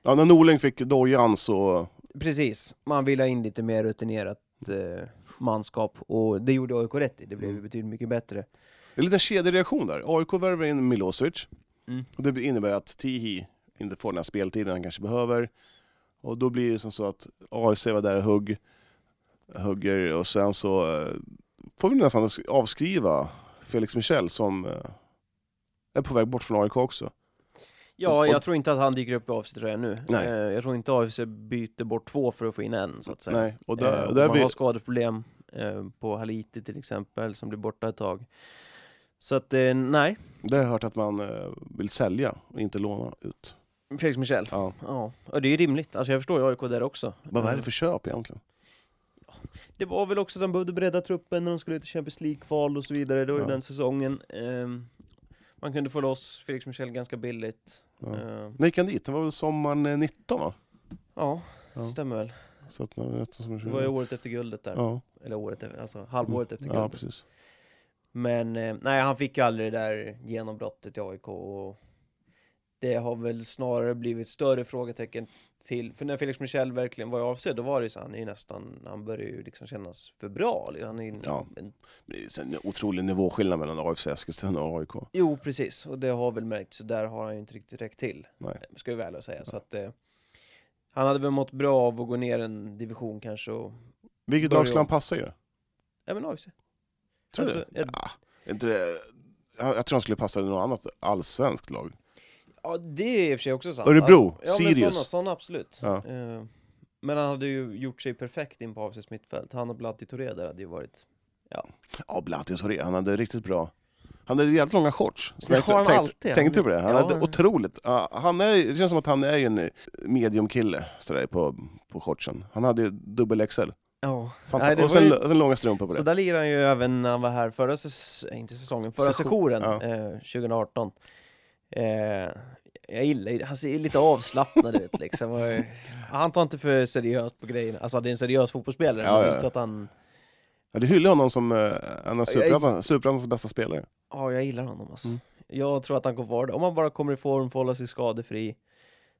Ja, när Norling fick dojan så... Precis, man vill ha in lite mer rutinerat eh, manskap och det gjorde AIK rätt i, det blev Mm. betydligt mycket bättre. Det är en liten kedjereaktion där. AIK värvar in Milosevic. Mm. Och det innebär att Tihi inte får den här speltiden han kanske behöver. Och då blir det som så att AIC var där och hugg, hugger och sen så eh, får vi nästan avskriva Felix Michel som eh, är på väg bort från AIK också. Ja, jag tror inte att han dyker upp i AFC-tröjan nu. Nej. Eh, jag tror inte AFC byter bort två för att få in en, så att säga. Nej, och där, och där man har skadeproblem på Haliti till exempel, som blir borta ett tag. Så att, nej. där har jag hört att man vill sälja och inte låna ut. Felix Michel. Ja. Ja, och det är ju rimligt. Alltså jag förstår ju AIK där också. Men vad är det för köp egentligen? Det var väl också att de behövde bredda truppen när de skulle ut i Champions League-kval och så vidare, det var ju Ja. den säsongen. Ehm, man kunde få loss Felix Michel ganska billigt. Ja. Ehm, När gick han dit? Det var väl sommaren eh, 19 va? ja, Ja. stämmer väl. Så att, det var ju året efter guldet där. Ja, Eller året efter, alltså halvåret efter ja guldet. precis. Men eh, nej, han fick ju aldrig det där genombrottet i AIK och det har väl snarare blivit större frågetecken till, för när Felix Michel verkligen var avsedd, då var det ju så, han är ju nästan, han börjar ju liksom kännas för bra. liksom. Han är ju Ja. en, Det är en otrolig nivåskillnad mellan AFC Eskilstuna och AIK. jo, precis, och det har väl märkts, så där har han ju inte riktigt räckt till, Nej. ska vi väl säga. Så att, eh, han hade väl mått bra av att gå ner en division kanske och, Vilket lag skulle han passa i då? ja men AFC. Tror du Alltså, det? jag- Ja, inte det? Jag, jag tror han skulle passa i något annat allsvenskt lag. Ja, det är i och för sig också sant. Örebro, alltså, ja, Sirius. sådana, sådana absolut. Ja. Eh, men han hade ju gjort sig perfekt in på AFCs mittfält. Han och Blatti Touré där hade ju varit... Ja, Blatti Toré, han hade riktigt bra... Han hade jävligt långa shorts. Det har han Tänkt- alltid. Tänkte du på det? Han Ja, hade otroligt... ja, han är, det känns som att han är ju en mediumkille sådär, på, på shortsen. Han hade ju dubbel XL. Ja. Nej, det och sen, ju- sen långa strumpor på Så det. där lirade han ju även när han var här förra säsongen, inte säsongen, förra Session, sessionen, ja. eh, 2018. Eh, jag gillar ju, han ser lite avslappnad ut liksom. Han tar inte för seriöst på grejerna. Alltså det är en seriös fotbollsspelare, Ja, men ja. inte så att han... Ja, du hyllar honom som eh, en av Superettans bästa spelare. Ja, jag gillar honom alltså. Mm. Jag tror att han kommer vara det. Om han bara kommer i form, får hålla sig skadefri,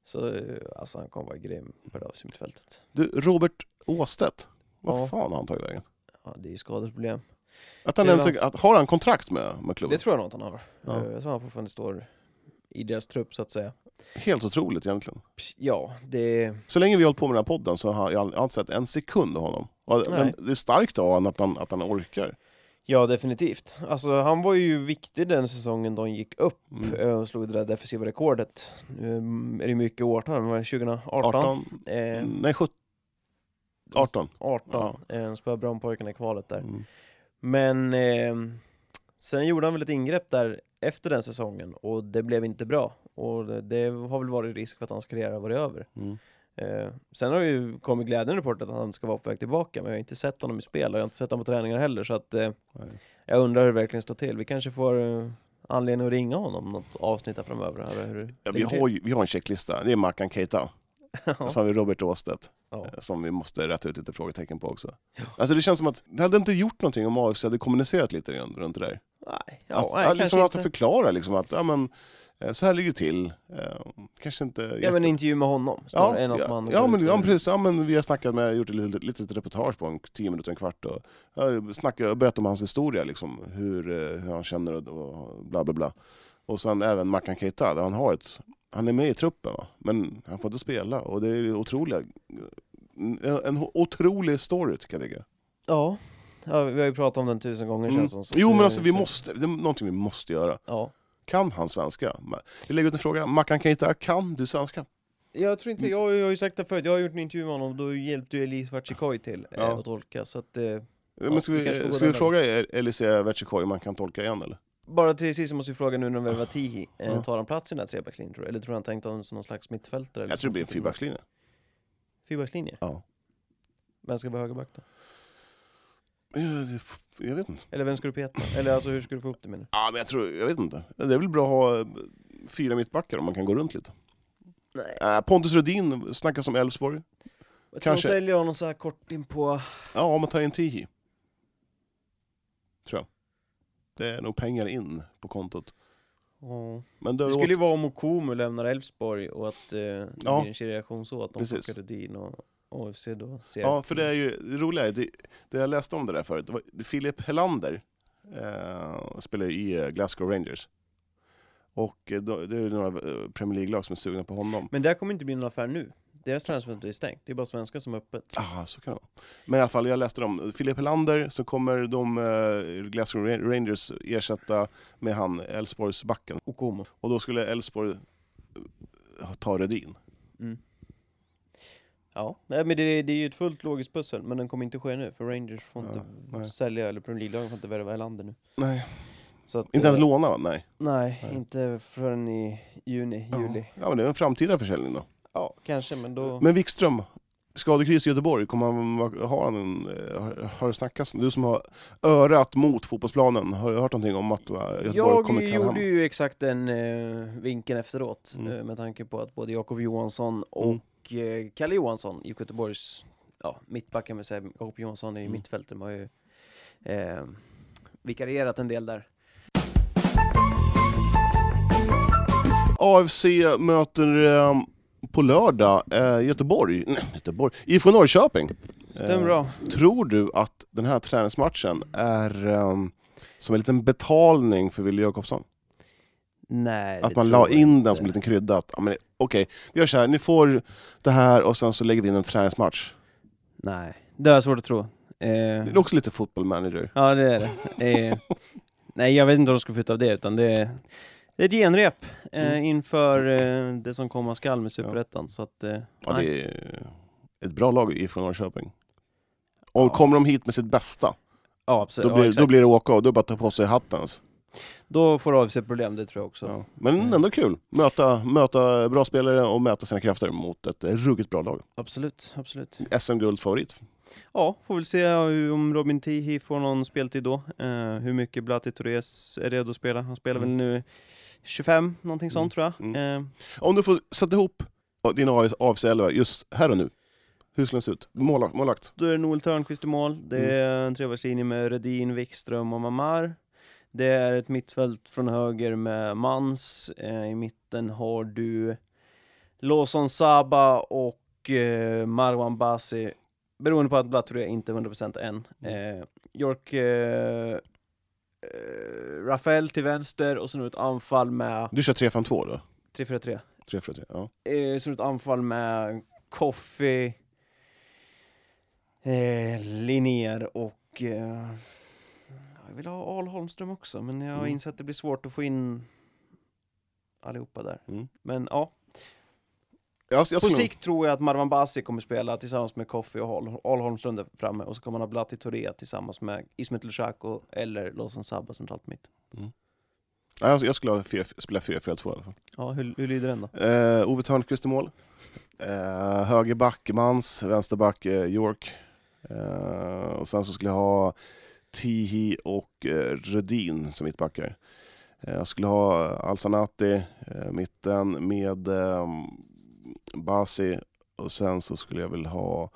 så eh, alltså han kommer vara grym på det här mittfältet. Du, Robert Åstedt. Vad Ja. fan har han tagit vägen? Ja, det är ju skadeproblem. Att han ens, att, har han kontrakt med, med klubben? Det tror jag nog att han har. Ja. Eh, Jag tror han fortfarande står i deras trupp så att säga. Helt otroligt egentligen. Ja, det... Så länge vi har hållit på med den här podden så har jag, jag har inte sett en sekund av honom. Men det är starkt av honom att han, att han orkar. Ja, definitivt. Alltså han var ju viktig den säsongen de gick upp Mm. eh, och slog det där defensiva rekordet. Nu är det mycket årtal, var det 2018? 18? Eh, Nej, 17. 18. 18. Eh, spöade Brownpojkarna i kvalet där. Mm. Men eh, sen gjorde han väl ett ingrepp där efter den säsongen och det blev inte bra. Och det, det har väl varit risk för att hans karriär har varit över. Mm. Eh, sen har det ju kommit glädjande rapporter att han ska vara på väg tillbaka, men jag har inte sett honom i spel och jag har inte sett honom på träningar heller, så att eh, jag undrar hur det verkligen står till. Vi kanske får eh, anledning att ringa honom något avsnitt här framöver. Här, hur Ja, vi, har ju, vi har en checklista. Det är Mackan Keita. Ja. Så har vi Robert Åstedt. Ja. eh, Som vi måste rätta ut lite frågetecken på också. Alltså det känns som att det hade inte gjort någonting om AFC hade kommunicerat lite grann runt det där. Nej, ja, att, nej, att, liksom kanske att inte. förklara liksom att ja, men, eh, så här ligger det till. Eh, Kanske inte Ja, jätte- men en intervju med honom, Ja, snarare än att ja, man... ja, men, ja men precis. Ja, men vi har snackat med, gjort ett litet, litet reportage på en tio minuter, en kvart och ja, snackat berättat om hans historia, liksom, hur, eh, hur han känner och, och bla bla bla. Och sen även Mackan Keita, där han har ett, han är med i truppen va? men han får inte spela och det är otroliga, en, en otrolig story tycker jag. Tycker. Ja. Ja, vi har ju pratat om den tusen gånger Mm. känns som. så Jo men alltså vi måste, det är någonting vi måste göra. Ja. Kan han svenska? Vi lägger ut en fråga, Mackan Keita, kan du svenska? Jag tror inte, jag, har ju- jag har ju sagt det förut, jag har gjort en intervju med honom då hjälpte ju Elise Vatchikoi till eh, Ja. att tolka, så att eh, men ska vi vi, ska vi fråga Elisea Vertikoi om man kan tolka igen eller? Bara till sist måste vi fråga nu när vi har Tihi, eh, Ja. tar han plats i den här trebackslinjen tror du? Eller tror du han tänkt honom som någon slags mittfältare? Jag tror det blir en fyrbackslinje. Fyrbackslinje? Ja. Vem ska vara högerback då? Jag, vet inte. Eller vem ska du peta? Eller alltså hur ska du få upp det menar Ja, men jag tror, jag vet inte. Det är väl bra att ha eh, fyra mittbackar om man kan gå runt lite. Nej. Äh, Pontus Rudin snackas om Elfsborg. Jag tror kanske- de säljer honom så här kort in på... Ja, om man tar in Tihi. Tror jag. Det är nog pengar in på kontot. Ja. Men det, Det skulle ju vara om Okumu lämnar Elfsborg och att eh, det Ja. blir en kedjereaktion så, att de Precis. plockar Rudin och AFC då. Ja, för det är ju, det roliga är, det, det jag läste om det där förut, det var, Filip Helander eh, spelar i eh, Glasgow Rangers. Och eh, då, det är några eh, Premier League-lag som är sugna på honom. Men där kommer inte bli någon affär nu. Deras transferfönster är stängt, det är bara svenskar som är öppet. Ah, så kan det vara. Men i alla fall, jag läste om Filip Helander, så kommer de eh, Glasgow Ra- Rangers ersätta med han Elfsborgs backen. Okumu. Och då skulle Elfsborg ta Redin. Mm. Ja, nej, men det, det är ju ett fullt logiskt pussel, men den kommer inte ske nu, för Rangers får inte Ja, nej. sälja, eller Premier League-lagen får inte värva Helander nu. Nej. Så att, Inte ens eh, låna va? Nej. Nej, Nej. inte förrän i juni, juli. Ja. ja, men det är en framtida försäljning då. Ja, kanske, men då... Men Wikström, skadekris i Göteborg, kommer han, har, han en, eh, har, har det snackats? Du som har örat mot fotbollsplanen, har du hört någonting om att eh, Göteborg Jag kommer kalla gjorde ju exakt den eh, vinkeln efteråt Mm. eh, med tanke på att både Jakob Johansson och eh, Kalle Johansson i Göteborgs ja, mittbacken, vill säga Jakob Johansson i Mm. mittfältet, har ju eh, vikarierat en del där. AFC möter eh, på lördag eh, Göteborg, nej Göteborg, IFK Norrköping. Stämmer Eh, bra. Tror du att den här träningsmatchen är ehm, som en liten betalning för Wille Jakobsson? Nej, Att man la in inte. den som en liten krydda? Att, ja, men, Okej, vi gör så här, ni får det här och sen så lägger vi in en träningsmatch. Nej, det har jag svårt att tro. Eh, Det är också lite football manager. Ja, det är det. Eh, nej, jag vet inte vad de ska få ut av det, utan det är, det är ett genrep eh, Mm. inför eh, det som komma skall med Superettan. Så att, eh, Ja, nej. det är ett bra lag ifrån Norrköping. Och Ja. kommer de hit med sitt bästa, ja, absolut. då blir, ja, då exakt. blir det åka och då är det bara att ta på sig hatten. Alltså. Då får AFC problem, det tror jag också. Ja. Men Mm. ändå kul, möta, möta bra spelare och mäta sina krafter mot ett ruggigt bra lag. Absolut, absolut. SM-guldfavorit. Ja, får väl se om Robin Tihi får någon speltid då. Eh, hur mycket Blati Torres är redo att spela. Han spelar Mm. väl nu 25, någonting sånt tror jag. Mm. Eh, Om du får sätta ihop din AFC 11 just här och nu, hur skulle den se ut? Målvakt? Då är det Noel Törnqvist i mål. Det Mm. är en trebackslinje med Redin, Wikström och Mamar. Det är ett mittfält från höger med Mans. Eh, I mitten har du Lawson Saba och eh, Marwan Basi. Beroende på att Blattore inte är 100% än. Mm. Eh, York eh, eh, Rafael till vänster och sen ett anfall med Du kör 3-5-2 då? 3-4-3. 3-4-3, ja. Eh, sen ett anfall med Coffee, eh, Linnér och eh, jag vill ha Al Holmström också, men jag har Mm. insett att det blir svårt att få in allihopa där. Mm. Men ja, Jag, jag på nog- sikt tror jag att Marwan Basi kommer spela tillsammans med Coffee och Al, Al Holmström där framme och så kommer man ha Blatti Touré tillsammans med Ismet Lushako eller Lawson Sabba centralt mitt. Ja, jag, jag skulle ha fyra, spela 4-4-2 i alla fall. Ja, hur, hur lyder den då? Eh, Ove Thörnqvist i mål. Eh, högerback Mans, vänsterback eh, York. Eh, och sen så skulle jag ha Tihi och eh, Rödin som mittbackar. Eh, jag skulle ha Alsanati eh, mitten med eh, Basi och sen så skulle jag väl ha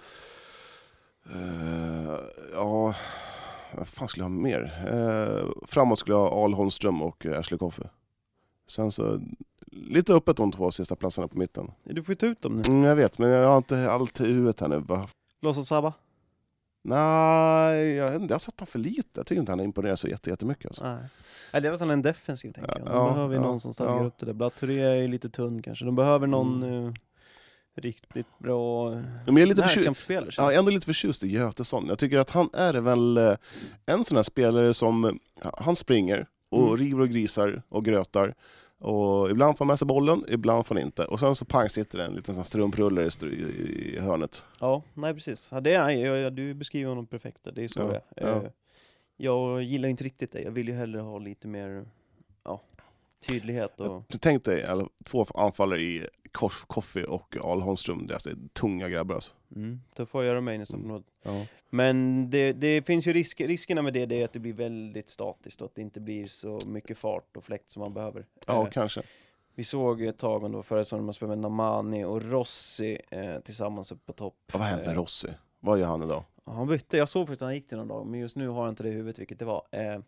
eh, ja, vad fan skulle jag ha mer? Framåt skulle jag ha Al Holmström och Ashley Koffe. Sen så lite öppet de två sista platserna på mitten. Du får ju ta ut dem nu. Mm, jag vet, men jag har inte allt i huvudet här nu. Va- Lawson Sabba? Nej, jag, jag har sett honom för lite. Jag tycker inte han imponerar så jätte- jättemycket. Alltså. Nej. Nej, det är väl att han är en defensiv tänker jag. De Ja, behöver ju ja, någon som stadgar ja. upp det där. Blaturé är ju lite tunn kanske. De behöver någon Mm. eh, riktigt bra Men jag närkampsspelare. ja, jag är ändå lite förtjust i Götesson. Jag tycker att han är väl eh, en sån här spelare som, eh, han springer och Mm. river och grisar och grötar. Och ibland får han med sig bollen, ibland får han inte. Och sen så pang sitter det en liten sån strumprulle i, hörnet. Ja, nej precis. Ja, det är han. Ja, du beskriver honom perfekt. Det är så Ja, det är. ja. Eh, Jag gillar inte riktigt det. Jag vill ju hellre ha lite mer ja, tydlighet och... Tänk dig eller, två anfallare i Kors, Koffi och Al Holmström. Det är alltså tunga grabbar alltså. Mm, tuffa att göra mig nästan Mm. för något. Ja. Men det, det finns ju risk, riskerna med det, det är att det blir väldigt statiskt och att det inte blir så mycket fart och fläkt som man behöver. Ja, Eh, kanske. Vi såg ett tag var förra säsongen man spelade med Namani och Rossi eh, tillsammans uppe på topp. Ja, vad hände med Eh, Rossi? Vad gör han idag? Han bytte, jag såg faktiskt att han gick till någon dag, men just nu har jag inte det i huvudet vilket det var. Eh,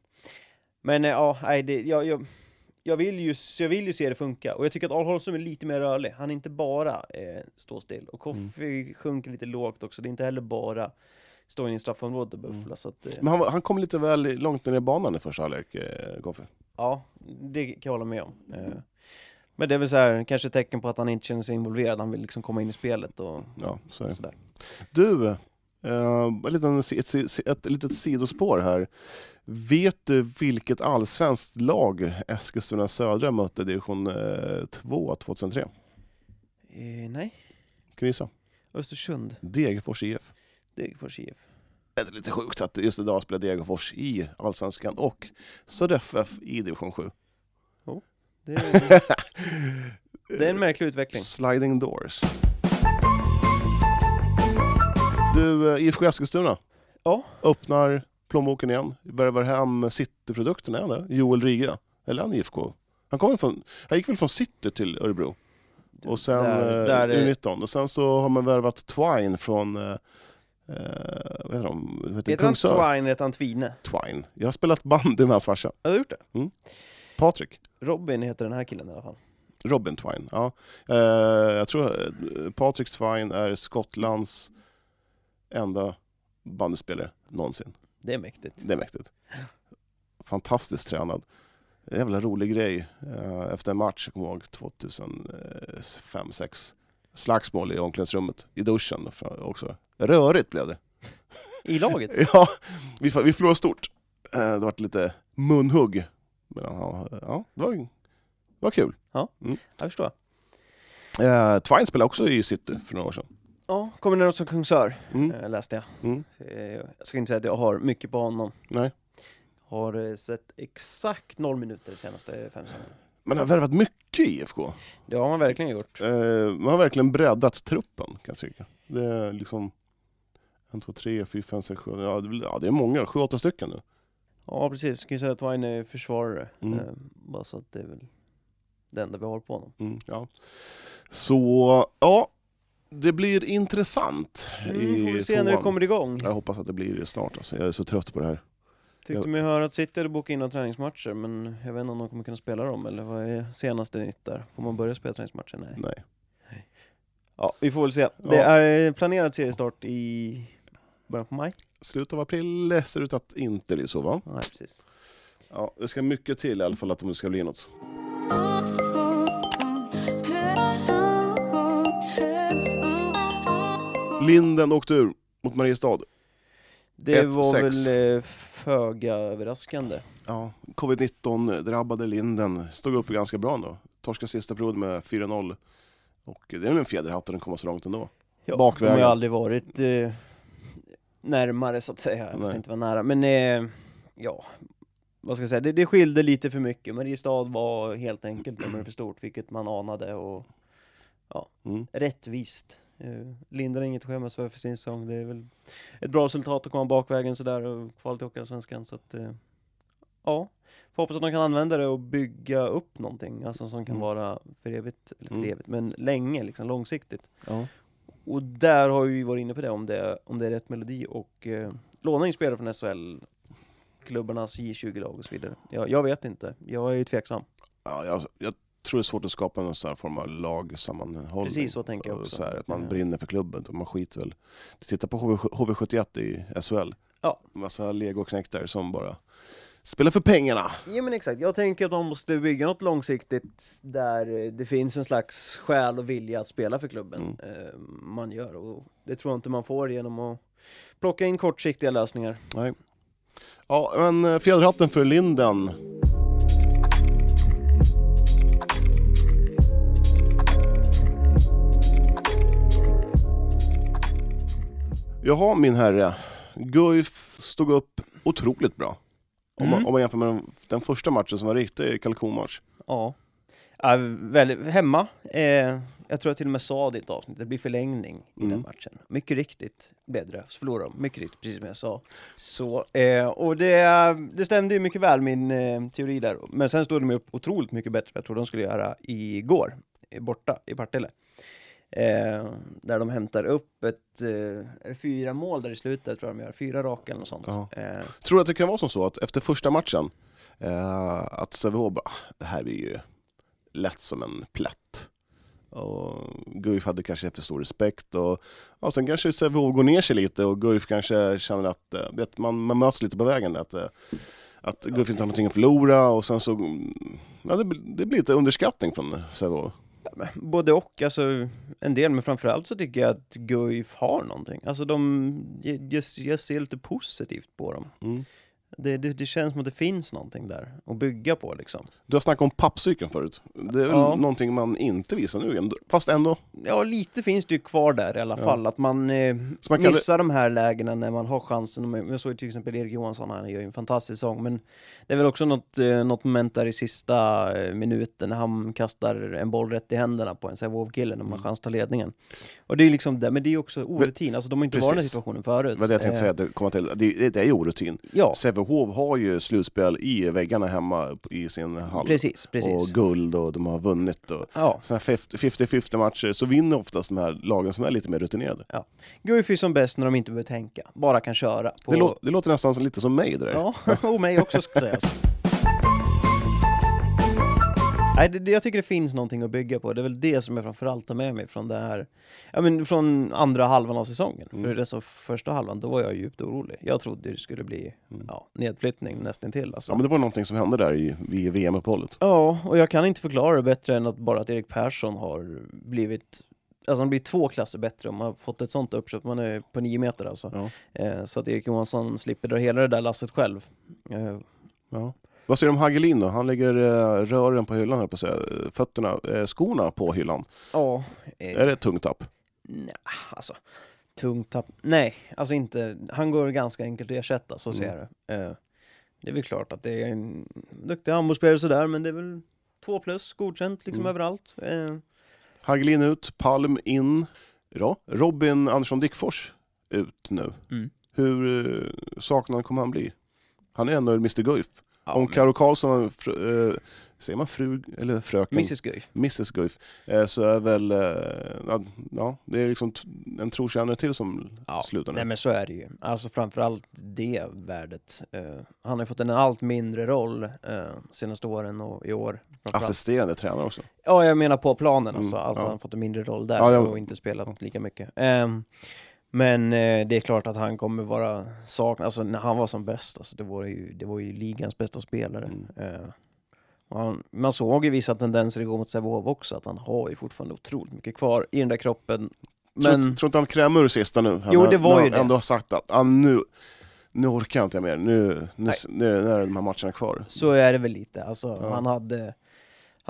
men eh, ja, nej, det, jag, jag, jag, vill ju, jag vill ju se det funka och jag tycker att Al Holmström är lite mer rörlig. Han är inte bara eh, stå still och Koffi sjunker lite lågt också. Det är inte heller bara stå in i straffområdet och buffla. Mm. Så att, eh, Men han, han kom lite väl långt ner i banan i första halvlek, eh, Koffi. Ja, det kan jag hålla med om. Eh, Men det är väl så här, kanske ett tecken på att han inte känner sig involverad. Han vill liksom komma in i spelet och, Ja, så och sådär. Du, eh, en liten, ett, ett, ett litet sidospår här. Vet du vilket allsvenskt lag Eskilstuna Södra mötte i division eh, 2 2003? Eh, nej, Kan du gissa? Östersund, Degerfors IF. Degerfors IF. Det är lite sjukt att just idag spelar Degerfors i Allsvenskan och Södra FF i division 7. Det är, det är en märklig utveckling. Sliding doors. Du, eh, IFK Eskilstuna. Ja. Öppnar plånboken igen. Värvar hem han det? Joel Riga. Eller är han IFK? Han, kommer från, han gick väl från City till Örebro? Och sen Där- eh, där är- U19. Och sen så har man värvat Twine från... Eh, eh, vad heter de? Vad heter Heter han? Twine, heter han Tvine? Twine. Jag har spelat bandy med hans farsa. Har du gjort det? Patrik. Robin heter den här killen i alla fall. Robin Twine. Ja. Eh, jag tror Patrik Twine är Skottlands enda bandyspelare någonsin. Det är mäktigt. Det är mäktigt. Fantastiskt tränad. Jävla rolig grej. Eh, Efter en match, jag kommer ihåg 2005-2006. Slagsmål i omklädningsrummet, i duschen också. Rörigt blev det. I laget? Ja, vi, vi förlorade stort. Eh, Det var lite munhugg. Men ja, ja, det, var, det var kul. Jag förstår. Eh, Twine spelade också i City för några år sedan. Ja, kommer ner som Kungsör, Mm. eh, läste jag. Mm. Eh, Jag ska inte säga att jag har mycket på honom. Nej. Har eh, sett exakt noll minuter de senaste fem säsongerna. Man har värvat mycket i IFK. Det har man verkligen gjort. Eh, man har verkligen breddat truppen kan jag tycka. Det är liksom en, två, tre, fyra, fem, sex, sju, ja det, blir- ja, det är många, sju, åtta stycken nu. Ja, precis. Ska ju säga att Twine är försvarare. Mm. Eh, Bara så att det är väl det enda vi har på honom. Mm, ja. Så, ja, det blir intressant Mm, i får vi se när det tvåan. kommer igång. Jag hoppas att det blir snart alltså. Jag är så trött på det här. Tyckte mig höra att City hade bokat in några träningsmatcher, men jag vet inte om de kommer kunna spela dem, eller vad är senaste nytt där? Får man börja spela träningsmatcher? Nej. Nej. Ja, vi får väl se. Det Ja. är planerad seriestart i början på maj. Slutet av april ser ut att inte bli så va? Nej, precis. Ja, det ska mycket till i alla fall att det ska bli något. Linden åkte ur mot Mariestad. Det 1-6. var väl eh, föga överraskande. Ja, covid-19 drabbade Linden. Stod upp ganska bra ändå. Torskade sista period med 4-0. Och det är väl en fjäderhatt att den kommer så långt ändå. Ja, Bakvägen. De har ju aldrig varit eh, närmare så att säga, fast det inte var nära. Men eh, ja, vad ska jag säga, det, det skilde lite för mycket. Mariestad var helt enkelt nummer för stort, vilket man anade. Och Mm. rättvist. Eh, Linden har inget att skämmas för för sin säsong. Det är väl ett bra resultat att komma bakvägen sådär och kvala till Hockeyallsvenskan. Så att, eh, ja, får hoppas att de kan använda det och bygga upp någonting. Alltså som kan Mm. vara för evigt, eller för Mm. evigt, men länge, liksom långsiktigt. Ja. Och där har vi varit inne på det, om det, om det är rätt melodi och eh, låna in spelare från SHL, klubbarnas J20-lag och så vidare. Jag, jag vet inte, jag är ju tveksam. Ja, jag, jag tror det är svårt att skapa en sån här form av lagsammanhållning. Precis så tänker jag också. Så här, att man Ja. brinner för klubben. och Man skiter väl. Titta på HV, HV71 i SHL. Ja. Massa legoknektar som bara spelar för pengarna. Ja men exakt, jag tänker att man måste bygga något långsiktigt där det finns en slags själ och vilja att spela för klubben eh, man gör och det tror jag inte man får genom att plocka in kortsiktiga lösningar. Nej. Ja, men eh, fjäderhatten för Linden. Jaha, min herre. Guif stod upp otroligt bra. Om, man, Mm. om man jämför med den, den första matchen som var riktig kalkonmatch. Ja. Ja, väldigt, hemma, eh, jag tror jag till och med sa det i ett avsnitt, det blir förlängning i Mm. den matchen. Mycket riktigt blev det, så förlorade de, mycket riktigt, precis som jag sa. Så, eh, och det, det stämde ju mycket väl, min eh, teori där. Men sen stod de upp otroligt mycket bättre, jag tror de skulle göra igår, borta i Partille. Eh, där de hämtar upp ett, eh, fyra mål där i slutet, tror jag de gör, fyra raka eller något sånt. Eh, Tror du att det kan vara som så att efter första matchen, eh, att Sävehof bara, "Ah, det här är ju lätt som en plätt. Och Guif hade kanske för stor respekt och ja, sen kanske Sävehof går ner sig lite och Guif kanske känner att eh, vet, man, man möts lite på vägen. Att, eh, att Guif inte har någonting att förlora och sen så, mm, ja, det, blir- det blir lite underskattning från Sävehof. Både och, alltså en del, men framförallt så tycker jag att Guif har någonting. Alltså de, jag, jag, ser lite positivt på dem. Mm. Det, det, det känns som att det finns någonting där att bygga på liksom. Du har snackat om pappcykeln förut. Det är väl Ja. någonting man inte visar nu. Fast ändå. Ja, lite finns det ju kvar där i alla Ja. fall. Att man, eh, man missar de här lägena när man har chansen. Jag såg till exempel Erik Johansson, han gör ju en fantastisk sång. Men det är väl också något, eh, något moment där i sista eh, minuten när han kastar en boll rätt i händerna på en Sävehof-kille när man Mm. har chans att ta ledningen. Och det är liksom det, men det är också orutin. Alltså de har inte varit i den Precis. situationen förut. Det var det jag tänkte Eh, säga, att det, komma till. Det, det är ju orutin. Ja, Sävehof har ju slutspel i väggarna hemma i sin hall. precis, precis. Och guld och de har vunnit. Och Ja, såna här 50-50 matcher så vinner oftast de här lagen som är lite mer rutinerade. Guif är som bäst när de inte behöver tänka, bara kan köra. På... Det, lå- det låter nästan lite som mig det där. Ja, och mig också ska sägas. Nej, det, det, jag tycker det finns någonting att bygga på. Det är väl det som jag framförallt tar med mig från det här, ja men från andra halvan av säsongen. Mm. För det så första halvan, då var jag djupt orolig. Jag trodde det skulle bli Mm. ja, nedflyttning nästan till alltså. Ja, men det var någonting som hände där i, vid VM-uppehållet. Ja, och jag kan inte förklara det bättre än att bara att Erik Persson har blivit Alltså han blir två klasser bättre om man har fått ett sånt uppköp, man är på nio meter alltså. Ja. Eh, så att Erik Johansson slipper dra hela det där lasset själv. Eh, Ja. Vad säger du om Hagelin då? Han lägger eh, rören på hyllan, här på att säga. Fötterna, eh, skorna på hyllan. Ja, eh, Är det ett tungt tapp? nja, alltså tungt tapp. Nej, alltså inte. Han går ganska enkelt att ersätta, så ser Mm. jag det. Eh, det är väl klart att det är en duktig handbollsspelare sådär, men det är väl två plus, godkänt liksom Mm. överallt. Eh, Hagelin ut, Palm in. Ja. Robin Andersson Dickfors ut nu. Mm. Hur eh, saknad kommer han bli? Han är ändå Mr Guif. Ja, Om men- Karo Karlsson, eh, säger man fru eller fröken? Mrs Guif. Mrs Guif. Eh, så är väl, eh, ja, det är liksom en trotjänare till som Ja, slutar nu. Nej men så är det ju. Alltså framförallt det värdet. Eh, han har ju fått en allt mindre roll uh, senaste åren och i år. Assisterande tränare också. Ja, jag menar på planen alltså. Mm, att ja. han har fått en mindre roll där Ja, ja. och inte spelat lika mycket. Men eh, det är klart att han kommer vara saknad. Alltså när han var som bäst, alltså, det, var ju, det var ju ligans bästa spelare. Mm. Eh, han, man såg ju vissa tendenser igår mot Sävehof också, att han har ju fortfarande otroligt mycket kvar i den där kroppen. Men... Tror, tror inte han krämmer ur sista nu? Han Jo, har- det var när ju han det. ändå har sagt att ah, nu, nu orkar jag inte mer, nu, nu, nu, nu är de här matcherna kvar. så är det väl lite. Alltså, Ja. han hade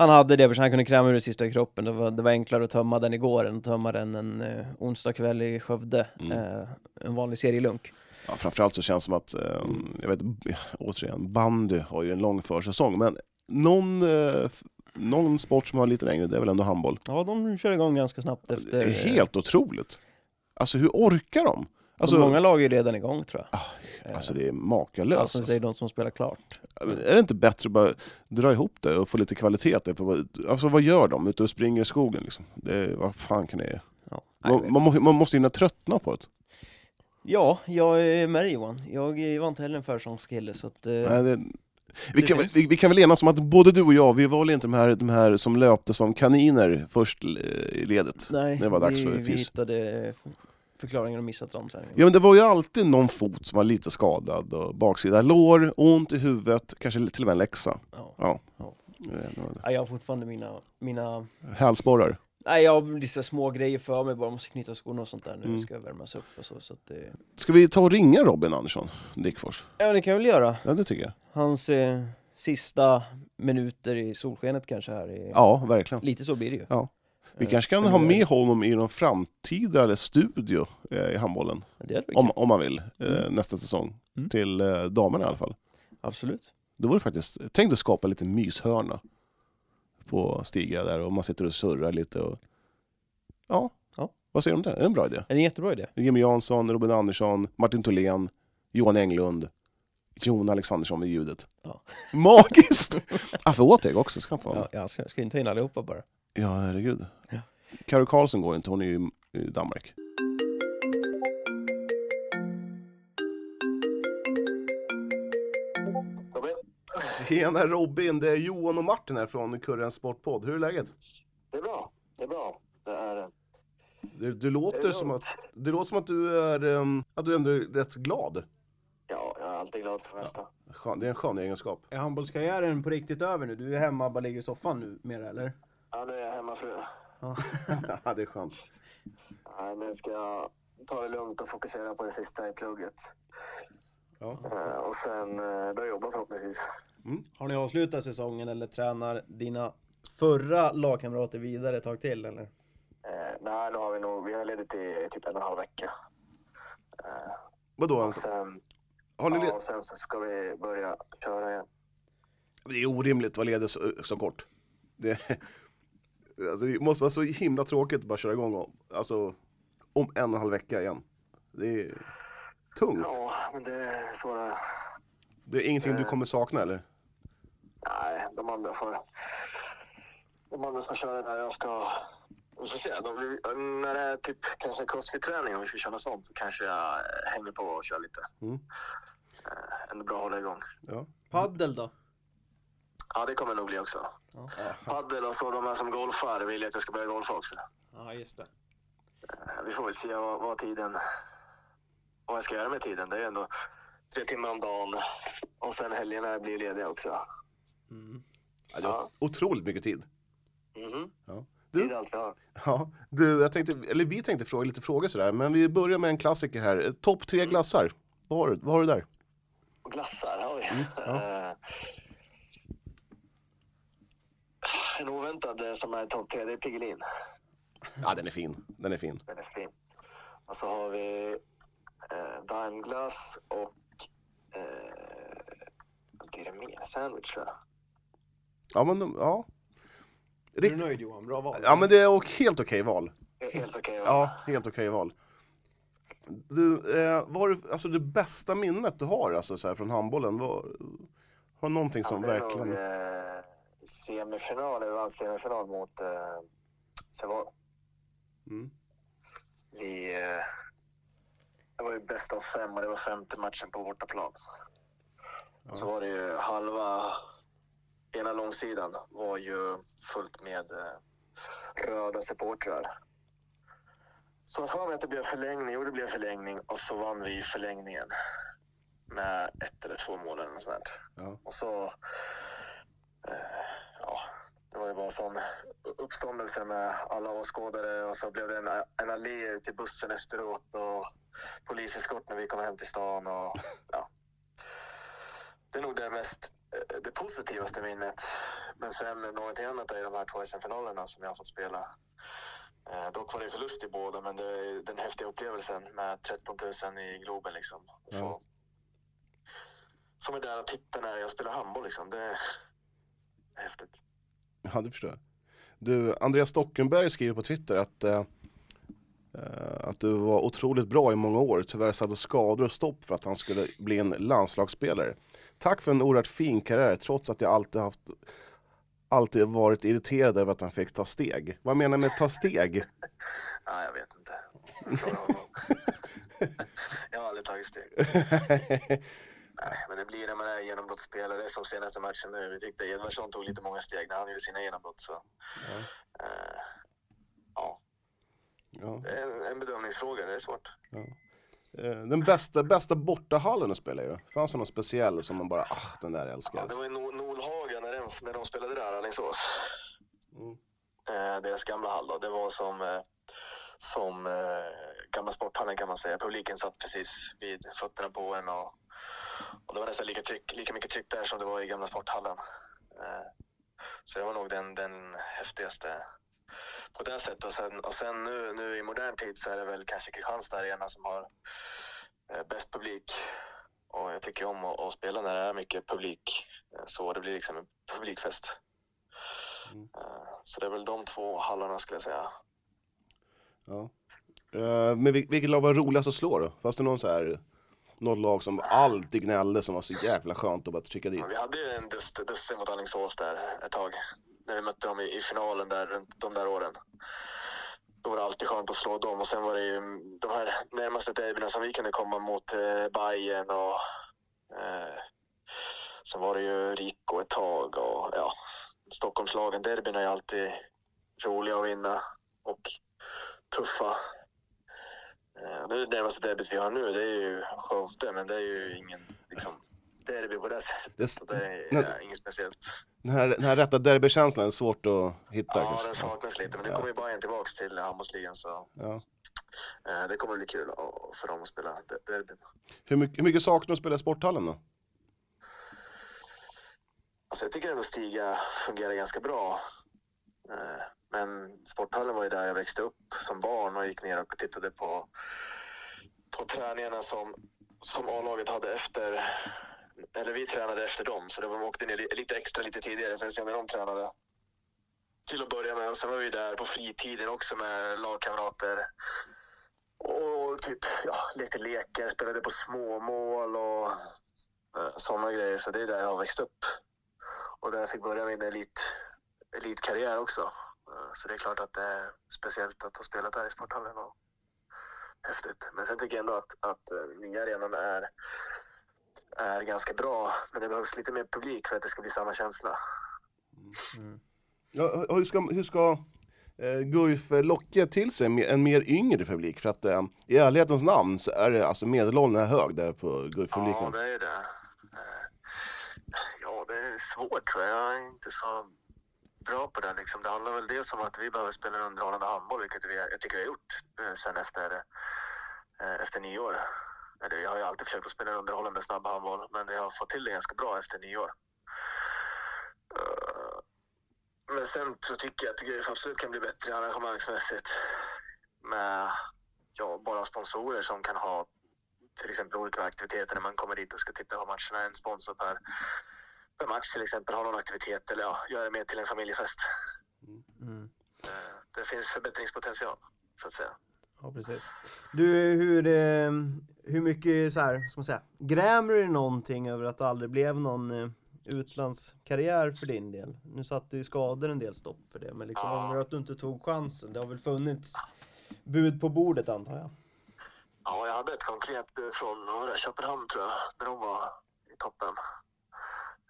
han hade det, för han kunde kräma ur det sista i kroppen. Det var, det var enklare att tömma den igår än att tömma den en eh, onsdag kväll i Skövde. Mm. Eh, en vanlig serielunk. Ja, framförallt så känns det som att, eh, jag vet återigen, bandy har ju en lång försäsong, men någon, eh, någon sport som har lite längre, det är väl ändå handboll. Ja, de kör igång ganska snabbt efter... Det är helt otroligt. Alltså hur orkar de? Alltså, många lag är redan igång tror jag. Ah, alltså det är makalöst. alltså, säger de som spelar klart. Är det inte bättre att bara dra ihop det och få lite kvalitet? För Alltså vad gör de? Ute och springer i skogen liksom? Det vad fan kan det? Ja. Man, man, må- man måste hinna tröttna på det. ja, jag är med dig Johan. Jag var inte heller en försångskille så att... eh, Nej, det, vi, kan, vi, vi kan väl enas om att både du och jag, vi var väl inte de här, de här som löpte som kaniner först eh, i ledet. nej, det var dags vi, för vi hittade förklaringar och missat ramträningen. Ja men det var ju alltid någon fot som var lite skadad och baksida lår, ont i huvudet, kanske till och med en läxa. Ja. Ja. Ja. Nej, jag har fortfarande mina... mina... Hälsporrar. Nej, jag har lite små grejer för mig bara, måste knyta skorna och sånt där nu, Mm. ska värmas upp och så. så att det... Ska vi ta och ringa Robin Andersson Dickfors? Ja, det kan jag väl göra. Ja det tycker jag. Hans eh, sista minuter i solskenet kanske här. Är... Ja, verkligen. Lite så blir det ju. Ja. Vi kanske kan ha med honom i någon framtida eller studio eh, i handbollen. Om, om man vill, eh, Mm. nästa säsong. Mm. Till eh, damerna i alla fall. Absolut. Då vore det faktiskt, tänk dig skapa lite myshörna på Stiga där och man sitter och surrar lite och... Ja. Ja. Vad säger du om det? Är det en bra idé? Är det en jättebra idé? Jimmy Jansson, Robin Andersson, Martin Tholén, Johan Englund, Jon Alexandersson med ljudet. Ja. Magiskt! Affe Åteg också ska han få. Ja, jag ska, ska inte in allihopa bara. Ja, herregud. Ja. Karo Karlsson går inte, hon är ju i Danmark. Tjena Robin, det är Johan och Martin här från Kurrens Sportpodd. Hur är läget? Det är bra. Det är bra. Det är... Du, du, låter, Det är som att, det låter som att du är, um, att du ändå är rätt glad. Ja, jag är alltid glad för det mesta. Skön, det är en skön egenskap. Är handbollskarriären på riktigt över nu? Du är hemma och bara ligger i soffan nu mer eller? Nu hemmafru. Ja, det är skönt. Nej, men ska jag ta det lugnt och fokusera på det sista i plugget. Ja. Eh, och sen eh, börja jobba förhoppningsvis. Har ni avslutat säsongen eller tränar dina förra lagkamrater vidare ett tag till eller? Eh, nej, nu har vi nog, vi har ledigt i typ en och en halv vecka. Eh, Vadå? och sen, Har ni ja, och sen så ska vi börja köra igen. Det är orimligt att vara ledig så, så kort. Det, alltså, det måste vara så himla tråkigt att bara köra igång om, alltså, om en och en halv vecka igen. Det är tungt. Ja, men det är så det är. Det är ingenting du Eh. kommer sakna eller? Nej, de andra får... De andra får köra där. Jag ska... Vi får se. De, när det är typ kanske crossfit-träning, om vi ska köra något sånt, så kanske jag eh, hänger på och kör lite. Mm. Eh, ändå bra att hålla igång. Ja. Paddel då? Ja, det kommer nog bli också. Paddel och så de här som golfar vill jag att jag ska börja golfa också. Ja, just det. Eh, Vi får väl se vad, vad tiden... Vad jag ska göra med tiden. Det är ändå tre timmar om dagen. Och sen helgerna blir lediga också. Mm. Ja, det var otroligt mycket tid. Mhm. Ja. Det Du, ja, du, jag tänkte, eller vi tänkte fråga lite frågor sådär, men vi börjar med en klassiker här. Eh, Topp tre glassar. Vad har du, vad har du där? Glassar har vi. ja. En oväntad som är topp tre, det är Piggelin. Ja, den är fin. Den är fin. Den är fin. Och så har vi eh, Daimglass och... Eh, vad blir det mer? Sandwich tror jag. Ja, men de- ja. Är du Rikt, nöjd Johan? Bra val. ja, men det är och helt okej val. Är Helt okej. va? Ja, helt okej val. Du, eh, vad har du, alltså det bästa minnet du har alltså, så här, från handbollen? Vad, har du någonting som det är verkligen... nog eh, semifinal, vi vann semifinal mot eh, Sävehof. Mm. Vi... Eh, det var ju bäst av fem och det var femte matchen på bortaplan. Och så var det ju halva... Ena långsidan var ju fullt med eh, röda supportrar. Så får mig att det blev förlängning, och det blev förlängning och så vann vi förlängningen. Med ett eller två mål eller något sånt. Ja. Och så... Eh, ja, det var ju bara sån uppståndelse med alla åskådare och så blev det en, en allé ut till bussen efteråt och poliseskort när vi kom hem till stan och ja. Det är nog det mest, eh, det positivaste minnet. Men sen någonting annat är de här två SM-finalerna som jag har fått spela. Eh, dock var det förlust i båda, men det är den häftiga upplevelsen med 13 000 i Globen liksom. Ja. Som är där och tittar när jag spelar handboll liksom. Det häftigt. Ja, det förstår jag. Du, Andreas Stockenberg skriver på Twitter att, eh, eh, att du var otroligt bra i många år. Tyvärr satte skador och stopp för att han skulle bli en landslagsspelare. Tack för en oerhört fin karriär, trots att jag alltid haft alltid varit irriterad över att han fick ta steg. Vad menar du med ta steg? Ja, jag vet inte. Jag har aldrig tagit steg. Nej, men det blir när man är genombrottsspelare som senaste matchen nu. Vi tyckte Edvardsson tog lite många steg när han gjorde sina genombrott. Så. Eh, ja, Ja. det är en, bedömningsfråga. Det är svårt. Eh, Den bästa, bästa bortahallen att spela i då? Fanns det någon speciell som man bara, ah, den där älskar Ja, jag. det var ju Nol- Nolhaga när, den, när de spelade där, Alingsås. Mm. Eh, deras gamla hall då. Det var som, eh, som eh, gamla sporthallen kan man säga. Publiken satt precis vid fötterna på en och, och det var nästan lika, tryck, lika mycket tryck där som det var i gamla sporthallen. Eh, så det var nog den, den häftigaste på det sättet. Och sen, och sen nu, nu i modern tid så är det väl kanske Kristianstad Arena som har eh, bäst publik. Och jag tycker om att, att spela när det är mycket publik. Eh, Så det blir liksom en publikfest. Mm. Så det är väl de två hallarna skulle jag säga. Ja. Men vil- vilket lag var roligast att slå då? Fanns det någon så här, något lag som alltid gnällde som var så jävla skönt att bara trycka dit? Men vi hade ju en dust, dust mot Alingsås där ett tag. När vi mötte dem i, i finalen där, runt de där åren. Då var det alltid skönt att slå dem. Och sen var det ju de här närmaste derbyna som vi kunde komma mot eh, Bayern och eh, sen var det ju Rico ett tag och ja, Stockholmslagen. Derbyn är ju alltid roliga att vinna och tuffa. Eh, det är det närmaste derbyt vi har nu. Det är ju Skövde, men det är ju ingen liksom, derby på det sättet. Det, Så det är ja, inget speciellt. den, här, den här rätta derbykänslan är svårt att hitta Ja, kanske. den saknas lite. Men nu Ja. kommer ju Bayern tillbaks till handbollsligan så Ja. eh, det kommer bli kul för dem att spela der- derbyn. Hur mycket, hur mycket saknar du att spela i Sporthallen då? Alltså jag tycker ändå Stiga fungerar ganska bra. Eh, men sporthallen var ju där jag växte upp som barn och gick ner och tittade på, på träningarna som, som A-laget hade efter, eller vi tränade efter dem. Så det var, de åkte ner lite extra lite tidigare för att se när de tränade. Till att börja med. Och sen var vi där på fritiden också med lagkamrater. Och typ, ja, lekte lekar, spelade på småmål och eh, sådana grejer. Så det är där jag har växt upp. Och där jag fick börja min elit, elitkarriär också. Eh, Så det är klart att det är speciellt att ha spelat där i sporthallen och häftigt. Men sen tycker jag ändå att, att eh, nya arenan är, är ganska bra. Men det behövs lite mer publik för att det ska bli samma känsla. Mm. Ja, hur ska, hur ska eh, Guif locka till sig en mer yngre publik? För att eh, i ärlighetens namn så är det alltså medelåldern är hög där på Ja, Guif-publiken. det är det. Eh, Ja, det är svårt tror jag. Jag är inte så bra på det. Liksom. Det handlar väl dels om att vi behöver spela en underhållande handboll, vilket vi, jag tycker vi har gjort eh, sen efter, eh, efter nyår. Eller, Jag har ju alltid försökt att spela en underhållande snabb handboll, men vi har fått till det ganska bra efter nyår. Eh, men sen så tycker jag att Guif absolut kan bli bättre arrangemangsmässigt med ja, bara sponsorer som kan ha till exempel olika aktiviteter när man kommer dit och ska titta på matcherna. En sponsor per, per match till exempel har någon aktivitet eller ja, gör det mer till en familjefest. Mm. Eh, Det finns förbättringspotential så att säga. Ja, precis. Du, hur, eh, hur mycket så här, ska man säga, grämer du någonting över att det aldrig blev någon eh, utlandskarriär för din del? Nu satte ju skador en del stopp för det, men liksom Ja. ångrar du att du inte tog chansen? Det har väl funnits bud på bordet antar jag? Ja, jag hade ett konkret bud från Köpenhamn tror jag, när de var i toppen.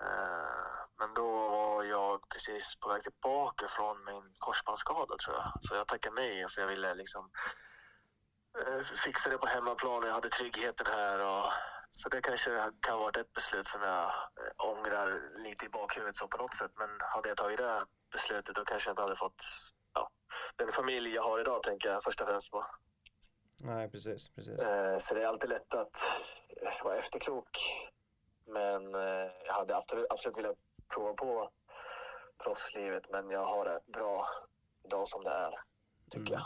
Eh, Men då var jag precis på väg tillbaka från min korsbandsskada tror jag. Så jag tackade nej för jag ville liksom eh, fixa det på hemmaplan. Jag hade tryggheten här. Och, så det kanske kan varit ett beslut som jag eh, ångrar lite i bakhuvudet så på något sätt. Men hade jag tagit det beslutet då kanske jag inte hade fått ja, den familj jag har idag tänker jag först och främst på. Nej, precis, precis. Så det är alltid lätt att vara efterklok. Men eh, jag hade absolut, absolut velat prova på proffslivet, men jag har det bra idag som det är, tycker jag.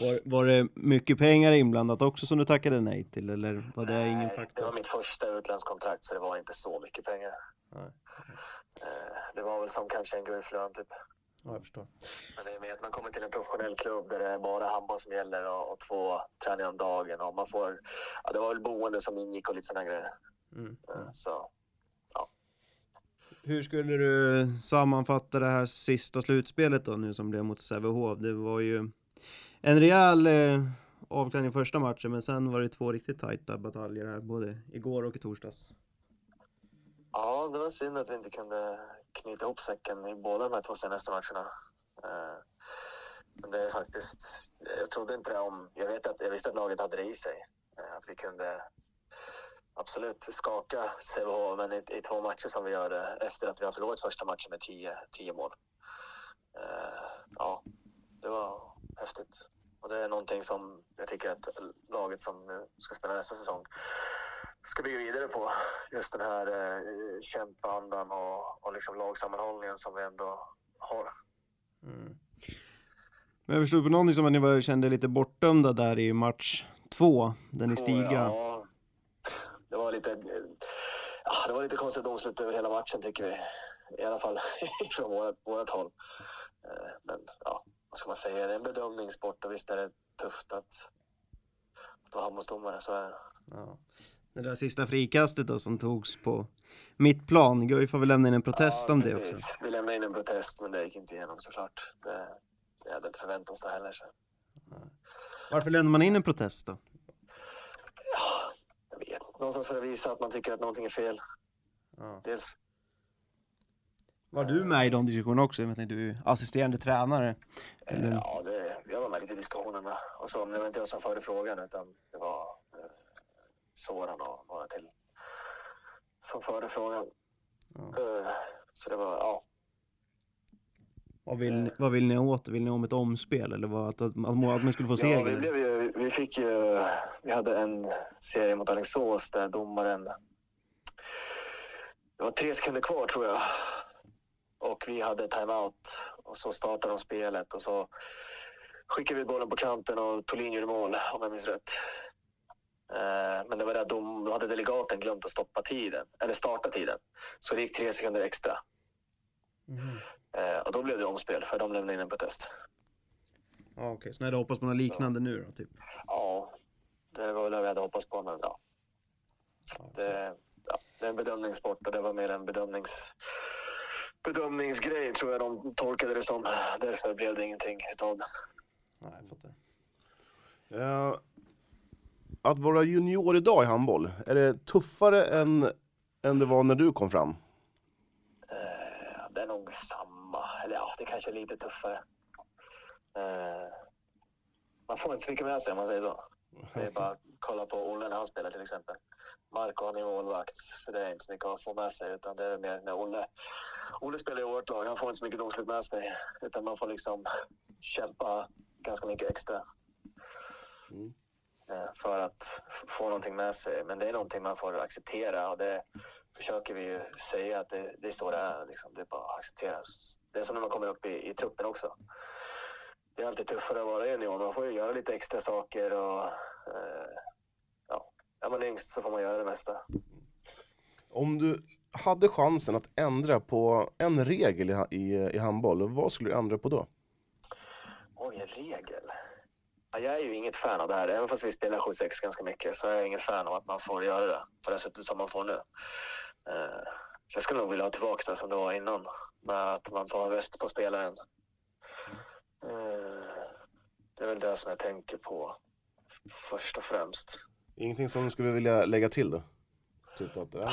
Var, var det mycket pengar inblandat också som du tackade nej till, eller var det ingen Nej, Det var faktor? mitt första utlandskontrakt, så det var inte så mycket pengar. Nej. Eh, Det var väl som kanske en guldflön, typ. Ja, jag förstår. Men det är med att man kommer till en professionell klubb där det är bara handboll som gäller och, och två träningar om dagen. Och man får, ja, det var väl boende som ingick och lite sådana grejer. Mm. Eh, Så Hur skulle du sammanfatta det här sista slutspelet då nu som blev mot Sävehof? Det var ju en rejäl eh, avklädning första matchen men sen var det två riktigt tajta bataljer här både igår och i torsdags. Ja, det var synd att vi inte kunde knyta ihop säcken i båda de här två senaste matcherna. Eh, Men det är faktiskt, jag trodde inte det om, jag vet att, jag visste att laget hade det i sig. eh, Att vi kunde absolut skaka Sävehof, men i, i två matcher som vi gör det efter att vi har förlorat första matchen med 10 10 mål. Eh, Ja, det var häftigt. Och det är någonting som jag tycker att laget som ska spela nästa säsong ska bygga vidare på. Just den här eh, kämpandan och, och liksom lagsammanhållningen som vi ändå har. Mm. Men jag förstod på någonting som att ni var, kände lite bortdömda där i match två, där ni stiga. Ja, lite, det var lite konstigt domslut över hela matchen tycker vi. I alla fall från vårt, vårt håll. Eh, Men ja, vad ska man säga? Det är en bedömningssport och visst är det tufft att, att vara handbollsdomare. Så är det. Ja. Det där sista frikastet då som togs på mittplan, Guif får väl lämna in en protest Ja, om det precis. också. Vi lämnade in en protest men det gick inte igenom såklart. Det, det hade inte förväntat oss det heller. Så. Varför lämnar man in en protest då? Ja. Någonstans för att visa att man tycker att någonting är fel. Ja. Dels. Var du med i de diskussionerna också? Jag inte, du är assisterande tränare. Eller? Ja, det, jag var med lite i diskussionerna. Och så, men det var inte jag som förde frågan utan det var eh, Soran och några till som förde frågan. Ja. Eh, så det var, ja. Vad vill, ni, vad vill ni åt? Vill ni om ett omspel eller vad, att, att, att, att man skulle få seger? Ja, vi, blev ju, vi fick ju... Vi hade en serie mot Alingsås där domaren... Det var tre sekunder kvar tror jag. Och vi hade timeout och så startade de spelet och så skickade vi bollen på kanten och Tholin gjorde mål om jag minns rätt. Eh, Men det var där dom, då hade delegaten glömt att stoppa tiden, eller starta tiden. Så det gick tre sekunder extra. Mhm. Eh, Och då blev det omspel för de lämnade in en protest. Ja, okej. Så ni hade hoppats på något liknande nu då, typ? Ja, det var väl det vi hade hoppats på. Men ja, Ja, det, ja, det är en bedömningssport och det var mer en bedömnings, bedömningsgrej tror jag de tolkade det som. Därför blev det ingenting utav det. Nej, jag fattar. Eh, att vara junior idag i handboll, är det tuffare än, än det var när du kom fram? Eh, Det är nog samma. Eller ja, det kanske är lite tuffare. Eh, Man får inte så mycket med sig om man säger så. Det är bara att kolla på Olle när han spelar till exempel. Marco han är målvakt, så det är inte så mycket att få med sig. Utan det är mer när Olle, Olle spelar i vårt lag, han får inte så mycket domslut med sig. Utan man får liksom kämpa ganska mycket extra. Mm. Eh, För att få någonting med sig. Men det är någonting man får acceptera. Och det försöker vi ju säga att det, det är så det är. Liksom. Det är bara att acceptera. Det är som när man kommer upp i, i truppen också. Det är alltid tuffare att vara junior. Man får ju göra lite extra saker. Och, eh, ja. Är man yngst så får man göra det mesta. Om du hade chansen att ändra på en regel i, i, i handboll, vad skulle du ändra på då? Oj, en regel. Ja, jag är ju inget fan av det här. Även fast vi spelar 7-6 ganska mycket så är jag inget fan av att man får göra det på det sättet som man får nu. Eh, så jag skulle nog vilja ha tillbaka det som det var innan. Med att man får ha röst på spelaren. Det är väl det som jag tänker på först och främst. Ingenting som du skulle vilja lägga till då? Typ att, ja,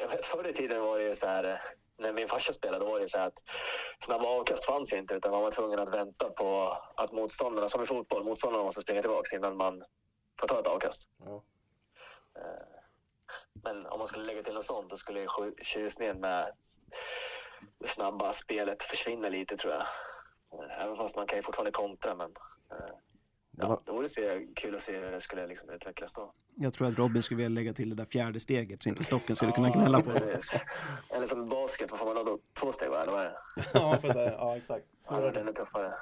Jag vet, förr i tiden var det ju så här, när min farsa spelade, var det så här att snabba avkast fanns inte, utan man var tvungen att vänta på att motståndarna, som i fotboll, motståndarna måste springa tillbaka innan man får ta ett avkast. ja. Eh, Men om man skulle lägga till något sånt, då skulle tjusningen med det snabba spelet försvinna lite, tror jag. Eh, Även fast man kan ju fortfarande kontra, men eh, Det ja, var- det vore se, kul att se hur det skulle liksom utvecklas då. Jag tror att Robin skulle vilja lägga till det där fjärde steget så inte stocken skulle kunna gnälla på det. Eller som basket, vad får man ha då? Två steg, va? Eller vad är det? Ja, för så ja exakt. Ja, det är tuffare.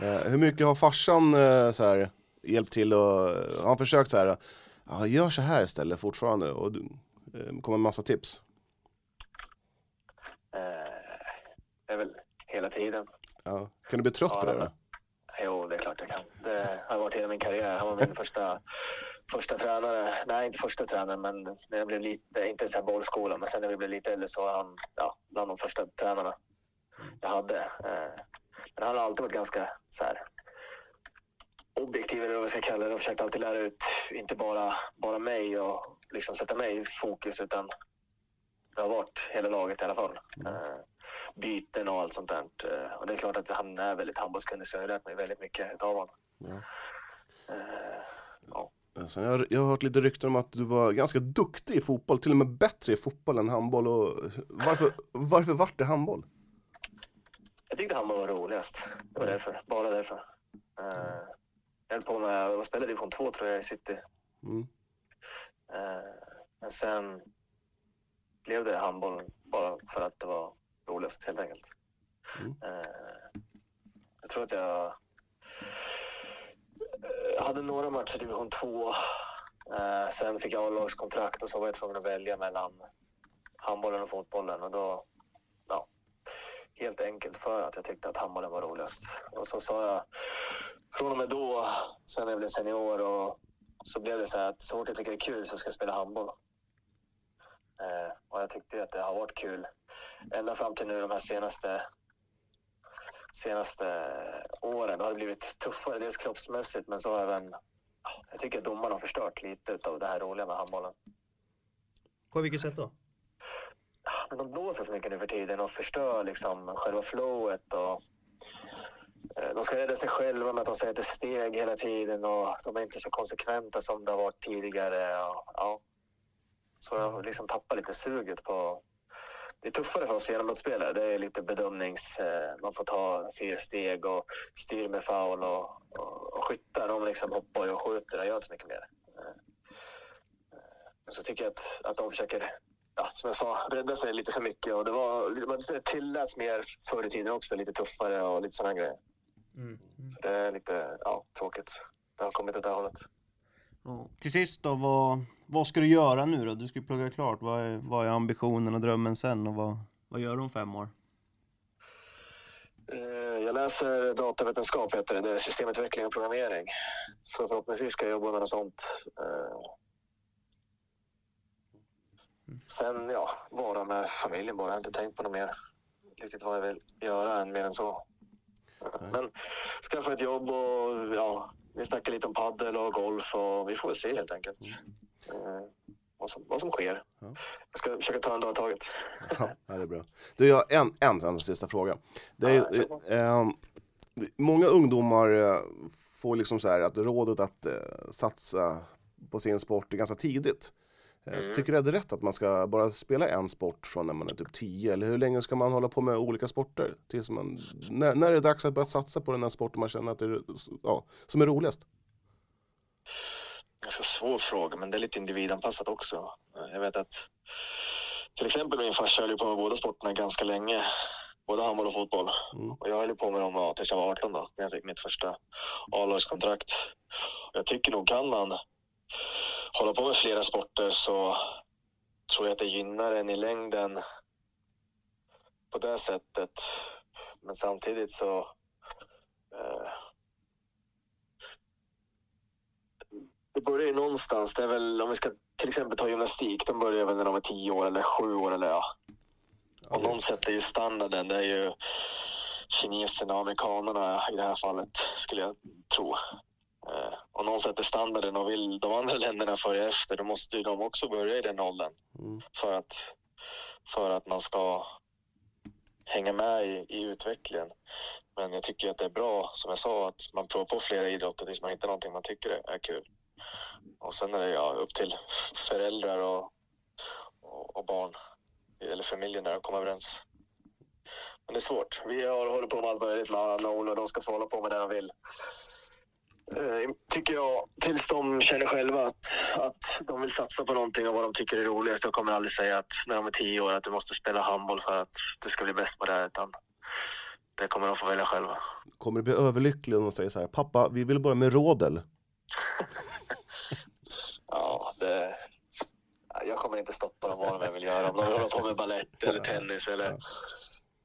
Eh, hur mycket har farsan eh, så här, hjälpt till och har han försökt så här, ja, gör så här istället fortfarande och du, eh, kommer en massa tips? Eh, det är väl hela tiden. Ja. Kan du bli trött Ja, på det? Då? Jo, det är klart jag kan. Det har varit hela min karriär. Han var min första, första tränare. Nej, inte första tränaren, men när jag blev lite, inte så här bollskola, men sen när vi blev lite äldre så var han ja, bland de första tränarna jag hade. Eh, Men han har alltid varit ganska så här objektiv, eller vad jag ska kalla det. Och försökt alltid lära ut, inte bara, bara mig och liksom sätta mig i fokus, utan det har varit hela laget i alla fall. Eh, byten och allt sånt där. Eh, Och det är klart att han är väldigt handbollskunnig så jag har lärt mig väldigt mycket av honom. Ja. Eh, Eh, Sen jag, har- jag har hört lite rykten om att du var ganska duktig i fotboll, till och med bättre i fotboll än handboll. Och varför, varför vart det handboll? Jag tyckte handboll var roligast. Det var därför. Bara därför. Eh, Jag höll på med att spela i division 2 tror jag i City. Mm. Men sen blev det handboll bara för att det var roligast helt enkelt. Mm. Eh, Jag tror att jag jag hade några matcher i division 2. Eh, Sen fick jag A-lagskontrakt och så var jag tvungen att välja mellan handbollen och fotbollen. Och då, ja, helt enkelt för att jag tyckte att handbollen var roligast. Och så sa jag från och med då, sen när jag blev senior, och så blev det så här att så fort jag tycker det är kul så ska jag spela handboll. Eh, och jag tyckte att det har varit kul ända fram till nu de här senaste senaste åren. Det har blivit tuffare, dels kroppsmässigt men så även ja, jag tycker att domarna har förstört lite av det här roliga med handbollen. På vilket sätt då? Men de blåser så mycket nu för tiden och förstör liksom själva flowet. Och, eh, de ska rädda sig själva med att de säger att det steg hela tiden och de är inte så konsekventa som det har varit tidigare. Och, ja. Så jag liksom tappat lite suget på, det är tuffare för oss genombrottsspelare. Det är lite bedömnings... Eh, man får ta fyra steg och styr med foul och, och, och skyttar. De liksom hoppar och skjuter och gör inte så mycket mer. Eh, eh, så tycker jag att, att de försöker, ja, som jag sa, rädda sig lite för mycket. Och det, var, det tilläts mer förr i tiden också, lite tuffare och lite sådana grejer. Mm. Så det är lite ja, tråkigt. Det har kommit åt det här hållet. Ja. Till sist då, vad, vad ska du göra nu då? Du ska plugga klart. Vad är, vad är ambitionen och drömmen sen och vad, vad gör du om fem år? Eh, Jag läser datavetenskap, heter det. det är systemutveckling och programmering. Så förhoppningsvis ska jag jobba med något sånt. Eh, Sen, ja, vara med familjen bara. Jag har inte tänkt på något mer. Riktigt vad jag vill göra än mer än så. Men skaffa ett jobb och ja, vi snackar lite om paddel och golf och vi får väl se helt enkelt. Eh, Vad som, vad som sker. Ja. Jag ska försöka ta en dag i taget. Ja, det är bra. Du, jag har en, en, en sista fråga. Det är, Ja, eh, många ungdomar eh, får liksom så här att rådet att eh, satsa på sin sport ganska tidigt. Eh, Mm. Tycker du att det är rätt att man ska bara spela en sport från när man är typ 10? Eller hur länge ska man hålla på med olika sporter? Tills man, när, när är det dags att börja satsa på den här sporten man känner att det är, ja, som är roligast? ganska svår fråga, men det är lite individanpassat också. Jag vet att till exempel min farsa höll på med båda sporterna ganska länge. Både handboll och fotboll. Mm. Och jag höll på med dem ja, tills jag var 18 då, när jag fick mitt första A-lagskontrakt. Jag tycker nog kan man hålla på med flera sporter så tror jag att det gynnar en i längden på det sättet. Men samtidigt så eh, det börjar ju någonstans. Det är väl om vi ska till exempel ta gymnastik. De börjar väl när de är tio år eller sju år eller ja. Och någon sätter ju standarden. Det är ju kineserna och amerikanerna i det här fallet skulle jag tro. Eh, och någon sätter standarden och vill de andra länderna följa efter då måste ju de också börja i den åldern Mm. för att, för att man ska hänga med i, i utvecklingen. Men jag tycker att det är bra, som jag sa, att man provar på flera idrotter tills man hittar någonting man tycker är kul. Och sen är det ja, upp till föräldrar och, och, och barn, eller familjen där, att komma överens. Men det är svårt. Vi har, håller på med allt möjligt med och Ola och de ska få hålla på med det de vill. Eh, tycker jag, tills de känner själva att, att de vill satsa på någonting och vad de tycker är roligast. Jag kommer aldrig säga att när de är tio år att du måste spela handboll för att du ska bli bäst på det. här, Utan det kommer de få välja själva. Kommer du bli överlycklig om de säger så här, pappa, vi vill börja med rådel? Ja, det... ja, Jag kommer inte stoppa dem vad de vill göra. Om de hålla på med ballett eller tennis eller...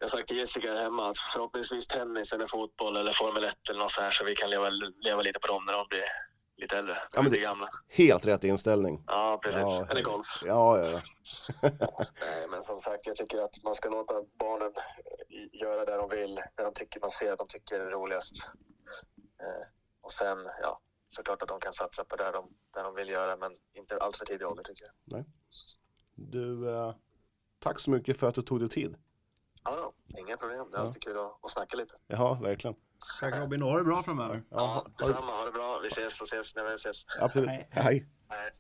Jag har sagt till Jessica här hemma att förhoppningsvis tennis eller fotboll eller Formel 1 eller något så här så vi kan leva, leva lite på dem när de blir lite äldre. Ja, men lite det- gamla. Helt rätt inställning. Ja, precis. Ja. Eller golf. Ja, ja, ja. Nej, men som sagt, jag tycker att man ska låta barnen eh, göra det de vill, det de tycker man ser att de tycker är roligast. Eh, och sen, ja, såklart att de kan satsa på det de, det de vill göra, men inte allt för tidig ålder tycker jag. Du, eh, tack så mycket för att du tog dig tid. Ja, ja, inga problem. Det är Ja. alltid kul att, att snacka lite. Ja, verkligen. Tack Robin, ha det bra framöver. Ja, Ja, detsamma. Ha det bra. Vi ses och ses när vi ses. absolut. Hej. Hej.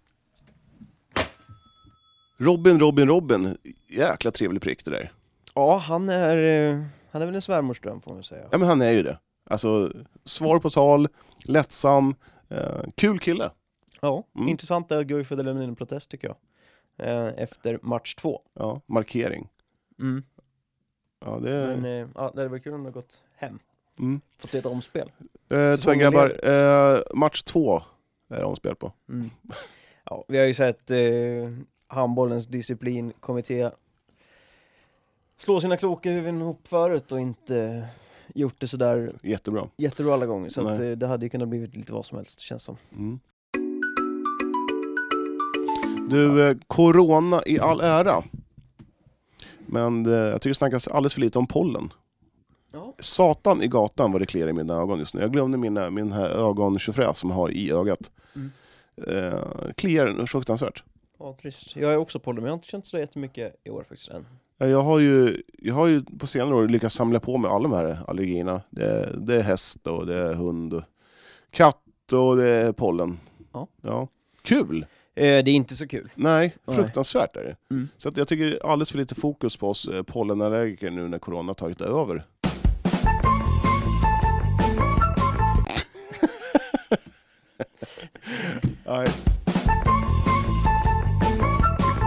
Robin, Robin, Robin. Jäkla trevlig prick det där. Ja, han är, eh, han är väl en svärmorsdröm får man säga. Ja, men han är ju det. Alltså, svar på tal, lättsam, eh, kul kille. Ja, Mm. intressant att Guif lämnat in en protest tycker jag. Eh, efter match två. Ja, markering. Mm. Ja, det. Men eh, ja, det hade varit kul om det gått hem. Mm. Fått se ett omspel. Eh, tyvärr grabbar, eh, match två är det omspel på. Mm. Ja, vi har ju sett eh, handbollens disciplinkommitté slå sina kloka huvuden ihop förut och inte gjort det sådär Jättebra. jättebra alla gånger. Så att, eh, det hade ju kunnat blivit lite vad som helst känns som. Mm. Du, eh, corona i all ära. Men eh, jag tycker det snackas alldeles för lite om pollen. Ja. Satan i gatan vad det kliar i mina ögon just nu. Jag glömde mina, min här ögontjofräs som jag har i ögat. Mm. Eh, kliar fruktansvärt. Ja, trist. Jag är också pollen, men jag har inte känt så jättemycket i år faktiskt än. Eh, Jag har, ju, jag har ju på senare år lyckats samla på mig alla de här allergierna. Det, är- det är häst och det är hund och katt och det är pollen. Ja. ja. Kul! Eh, det är inte så kul. Nej, fruktansvärt är det. Mm. Så att jag tycker alldeles för lite fokus på oss eh, pollenallergiker nu när corona har tagit över. Nej.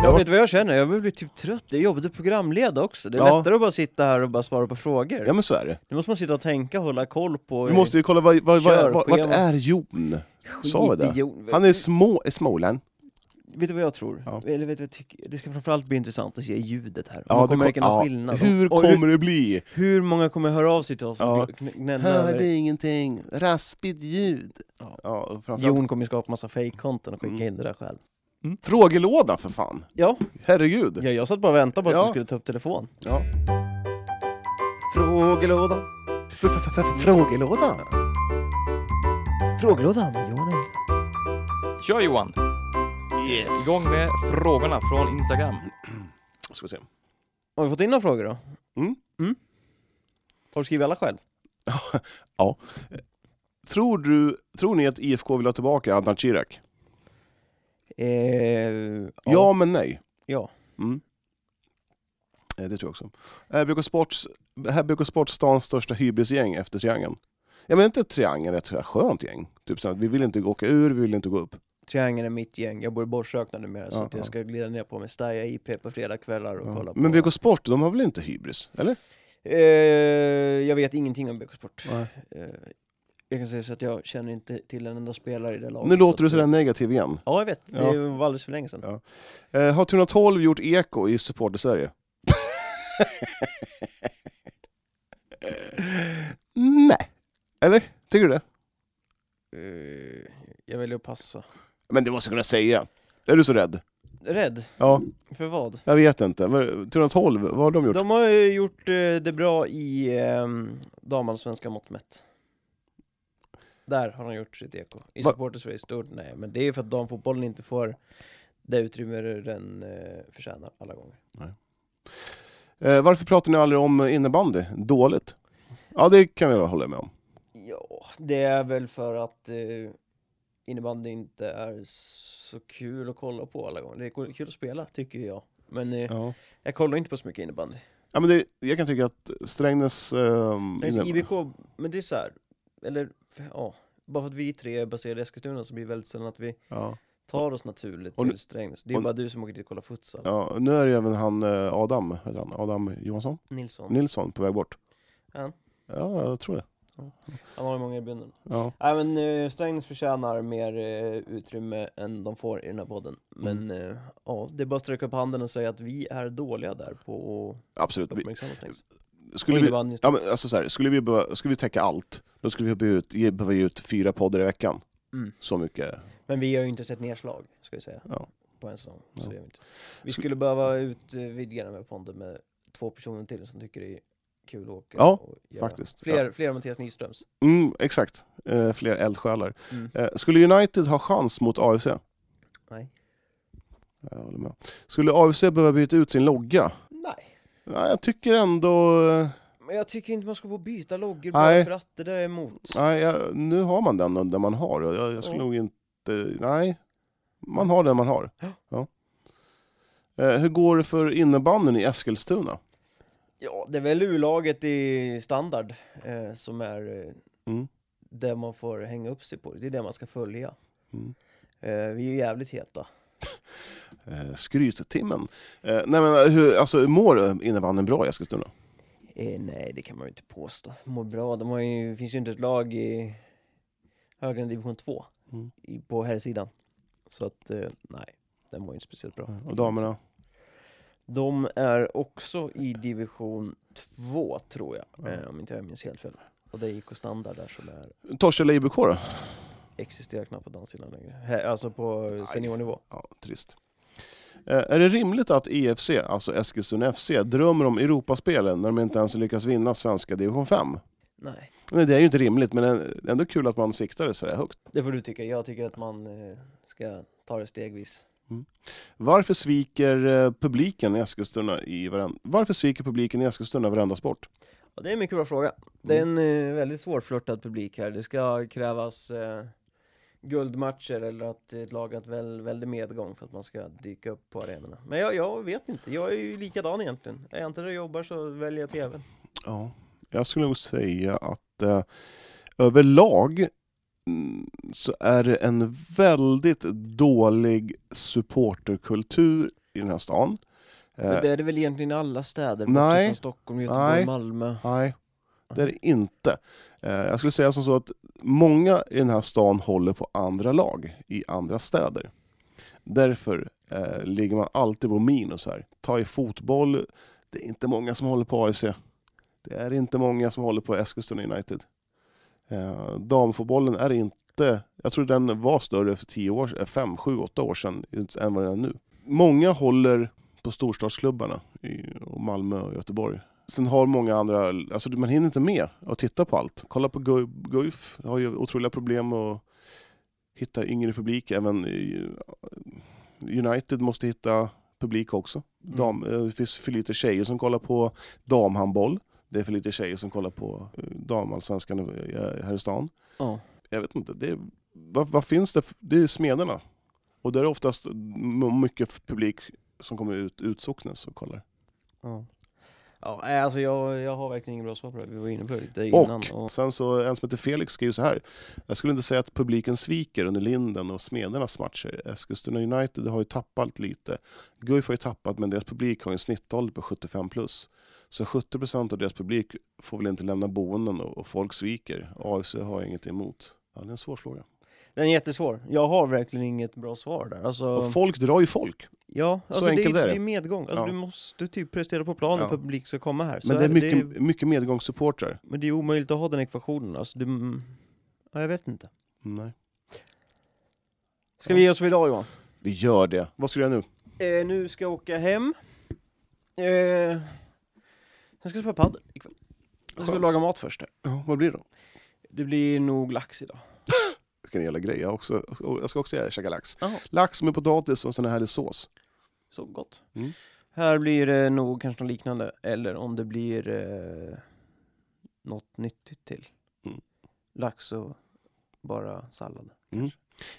Jag vet vad jag känner, jag börjar bli typ trött. Det är jobbigt att programleda också. Det är Ja. lättare att bara sitta här och bara svara på frågor. Ja men så är det. Nu måste man sitta och tänka och hålla koll på... Vi måste ju kolla, vad, vad, vad, vart är Jon? Sa vi det? Han är små, Småland. Vet du vad jag tror? Ja. Eller vet du vad jag tycker? Det ska framförallt bli intressant att se ljudet här. Om Ja, man det kommer kom- märka någon ja. skillnad. Hur Och kommer det bli? hur många kommer höra av sig till oss Ja. Hörde ingenting, raspigt ljud. Ja. Ja, Jon kommer skapa massa fake-content och skicka Mm. in det där själv. frågelådan för fan. Ja, Herregud. ja jag satt bara och väntade på att Ja. du skulle ta upp telefon. Ja. Frågelådan. Frågelådan? Frågelådan med Johan. Kör Johan! Yes. Igång med frågorna från Instagram. Ska vi se. Har vi fått in några frågor då? Mm. Har du skrivit alla själv? Tror, du, tror ni att IFK vill ha tillbaka Adnan Chirac? Eh, Ja, men nej. Ja. Mm. Eh, Det tror jag också. Sports, här BK Sports stans största hybrisgäng efter Triangeln. Ja men inte Triangeln ett skönt gäng? Typ så vi vill inte åka ur, vi vill inte gå upp. Triangeln är mitt gäng. Jag bor i Borsökna numera så Ja, att jag ja. ska glida ner på Mestalla IP på fredagskvällar och kolla på... Men BK Sport, de har väl inte hybris? Eller? Eh, jag vet ingenting om BK Sport. Eh, jag kan säga så att jag känner inte till en enda spelare i det laget. Nu så låter du sådär negativ igen. Ja, jag vet. Det Ja. var alldeles för länge sedan. Ja. Eh, har 312 gjort eko i Supporter-Sverige? Nej. Eller? Tycker du det? Eh, jag väljer att passa. Men du måste kunna säga. Är du så rädd? Rädd? Ja, För vad? jag vet inte. 312, vad har de gjort? De har ju gjort eh, det bra i eh, damallsvenska mått mätt. Där har de gjort sitt eko. I Va- supporters race stort, nej. Men det är för att damfotbollen inte får det utrymme den eh, förtjänar alla gånger. Eh, varför pratar ni aldrig om innebandy? Dåligt? Ja, det kan jag hålla med om. Ja, det är väl för att eh, innebandy inte är så kul att kolla på alla gånger. Det är kul att spela, tycker jag. Men eh, Ja. jag kollar inte på så mycket innebandy. Ja, men det, jag kan tycka att Strängnäs... så inne- IBK, men det är så här, eller ja, bara för att vi tre är baserade i Eskilstuna så blir det väldigt sällan att vi ja. tar oss naturligt nu- till Strängnäs. Det är och- bara du som åker dit och kollar futsal. ja, nu är det även han eh, Adam, heter han? Adam Johansson? Nilsson, Nilsson på väg bort. Han? Ja, jag tror det. Han har ju många i bunden. Ja. Nej men uh, Strängnäs förtjänar mer eh, utrymme än de får i den här podden. Men Mm. eh, ja, det är bara att sträcka upp handen och säga att vi är dåliga där på Absolut. att Vi, uppmärksamma Strängnäs. skulle, vi, ja, men alltså så här, skulle, vi behöva, skulle vi täcka allt, då skulle vi behöva ge- behöva ge ut fyra poddar i veckan. Mm. Så mycket. Men vi har ju inte sett nedslag, ska vi säga, Ja. på en säsong. Ja. vi, vi Skulle- skulle behöva utvidga den här podden med två personer till som tycker det är kul att åka Ja, och göra. faktiskt. Fler, fler Mattias Nyströms. Mm, exakt. Eh, fler eldsjälar. Mm. Eh, skulle United ha chans mot AFC? Nej. Jag håller med. Skulle AFC behöva byta ut sin logga? Nej. Ja, jag tycker ändå... eh, Men jag tycker inte man ska få byta loggor Nej. bara för att det där är emot. Nej, jag, nu har man den där man har. Jag, jag skulle Ja. nog inte... Nej, man har den man har. Ja. Ja. Eh, hur går det för innebandyn i Eskilstuna? Ja, det är väl U-laget i standard eh, som är eh, Mm. det man får hänga upp sig på. Det är det man ska följa. Mm. Eh, vi är ju jävligt heta. Eh, skryttimmen. Eh, nej men hur, alltså, mår innebandyn bra i Eskilstuna? Nej, det kan man ju inte påstå. Mår bra. De har ju, finns ju inte ett lag i högre än division 2 Mm. på här sidan. Så att, nej, den mår ju inte speciellt bra. Och damerna? De är också i division 2 tror jag, Ja. eh, om inte jag minns helt fel. Och det är IK Standard där som är, Torshälla IBK då? existerar knappt på damsidan längre. Alltså på seniornivå. Ja, trist. Eh, är det rimligt att EFC, alltså Eskilstuna FC, drömmer om Europaspelen när de inte ens lyckas vinna svenska division 5? Nej, Nej, det är ju inte rimligt, men det är ändå kul att man siktar det så här högt. det får du tycka. Jag tycker att man eh, ska ta det stegvis. Varför sviker eh, publiken i Eskilstuna i varenda, Varför sviker publiken i Eskilstuna varenda sport? Ja, det är en mycket bra fråga. Det är en eh, väldigt svårflörtad publik här. Det ska krävas eh, guldmatcher eller att ett lag har väl, väldigt medgång för att man ska dyka upp på arenorna. Men jag, jag vet inte, jag är ju likadan egentligen. Är jag inte där och jobbar så väljer jag TVn. Ja, jag skulle nog säga att eh, överlag mm, så är det en väldigt dålig supporterkultur i den här stan. Men Eh, det är det väl egentligen i alla städer, nej. från Stockholm, Göteborg, Nej. Malmö. Nej, det är det inte. Eh, jag skulle säga som så att många i den här stan håller på andra lag i andra städer. Därför eh, ligger man alltid på minus här. Ta i fotboll, det är inte många som håller på AIC. Det är inte många som håller på Eskilstuna United. Eh, damfotbollen är inte, jag tror den var större för 10 år, 5, 7, 8 år sedan än vad den är nu. Många håller på storstadsklubbarna i Malmö och Göteborg. Sen har många andra, alltså man hinner inte med att titta på allt. Kolla på Gu- Guif, har ju otroliga problem att hitta yngre publik. Även i- United måste hitta publik också. Dam, eh, Det finns för lite tjejer som kollar på damhandboll. Det är för lite tjejer som kollar på eh, damallsvenskan här i stan. Ja. Jag vet inte, det är, vad, vad finns det? Det är smederna. Och där är oftast m- mycket publik som kommer ut utsocknes och kollar. Ja. Ja, alltså jag, jag har verkligen ingen bra svar på det. Vi var inne på det lite innan. Och Och, sen så en som heter Felix skriver så här. Jag skulle inte säga att publiken sviker under Linden och Smedernas matcher. Eskilstuna United har ju tappat lite. Guif har ju tappat men deras publik har ju en snittålder på 75 plus. Så 70% av deras publik får väl inte lämna boenden och, och folk sviker. AFC har jag inget emot. Ja, det är en svår fråga. den är jättesvår. Jag har verkligen inget bra svar där. Alltså, Och folk drar ju folk. ja, alltså enkelt det, är är, det. är medgång. Alltså, Ja. Du måste typ prestera på planen Ja. för att publik ska komma här. Så Men det är mycket, det, mycket medgångssupportrar. men det är omöjligt att ha den ekvationen. Alltså, det, ja, jag vet inte. Nej. Ska vi ge oss för idag Johan? Vi gör det. Vad ska du göra nu? Eh, nu ska jag åka hem. Eh, sen ska jag spela padel ikväll. Jag ska Skönt. laga mat först här. Ja, vad blir det då? Det blir nog lax idag. Vilken jävla grej. Jag, också, jag ska också käka lax. Jaha. Lax med potatis och sån här härlig sås. Så gott. Mm. Här blir det nog kanske något liknande, eller om det blir eh, något nyttigt till. Mm. Lax och bara sallad. Mm.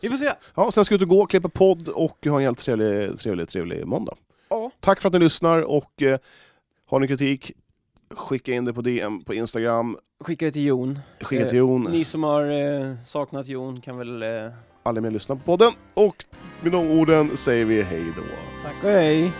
Vi får se! Ja, sen ska jag ut och gå, klippa podd och ha en helt trevlig, trevlig, trevlig måndag. Ja. Tack för att ni lyssnar och eh, har ni kritik, skicka in det på DM på Instagram, Skicka det till Jon. skicka Eh, till Jon. Ni som har eh, saknat Jon kan väl... Eh, Alla med lyssna på podden och med de orden säger vi hej då. tack och hej!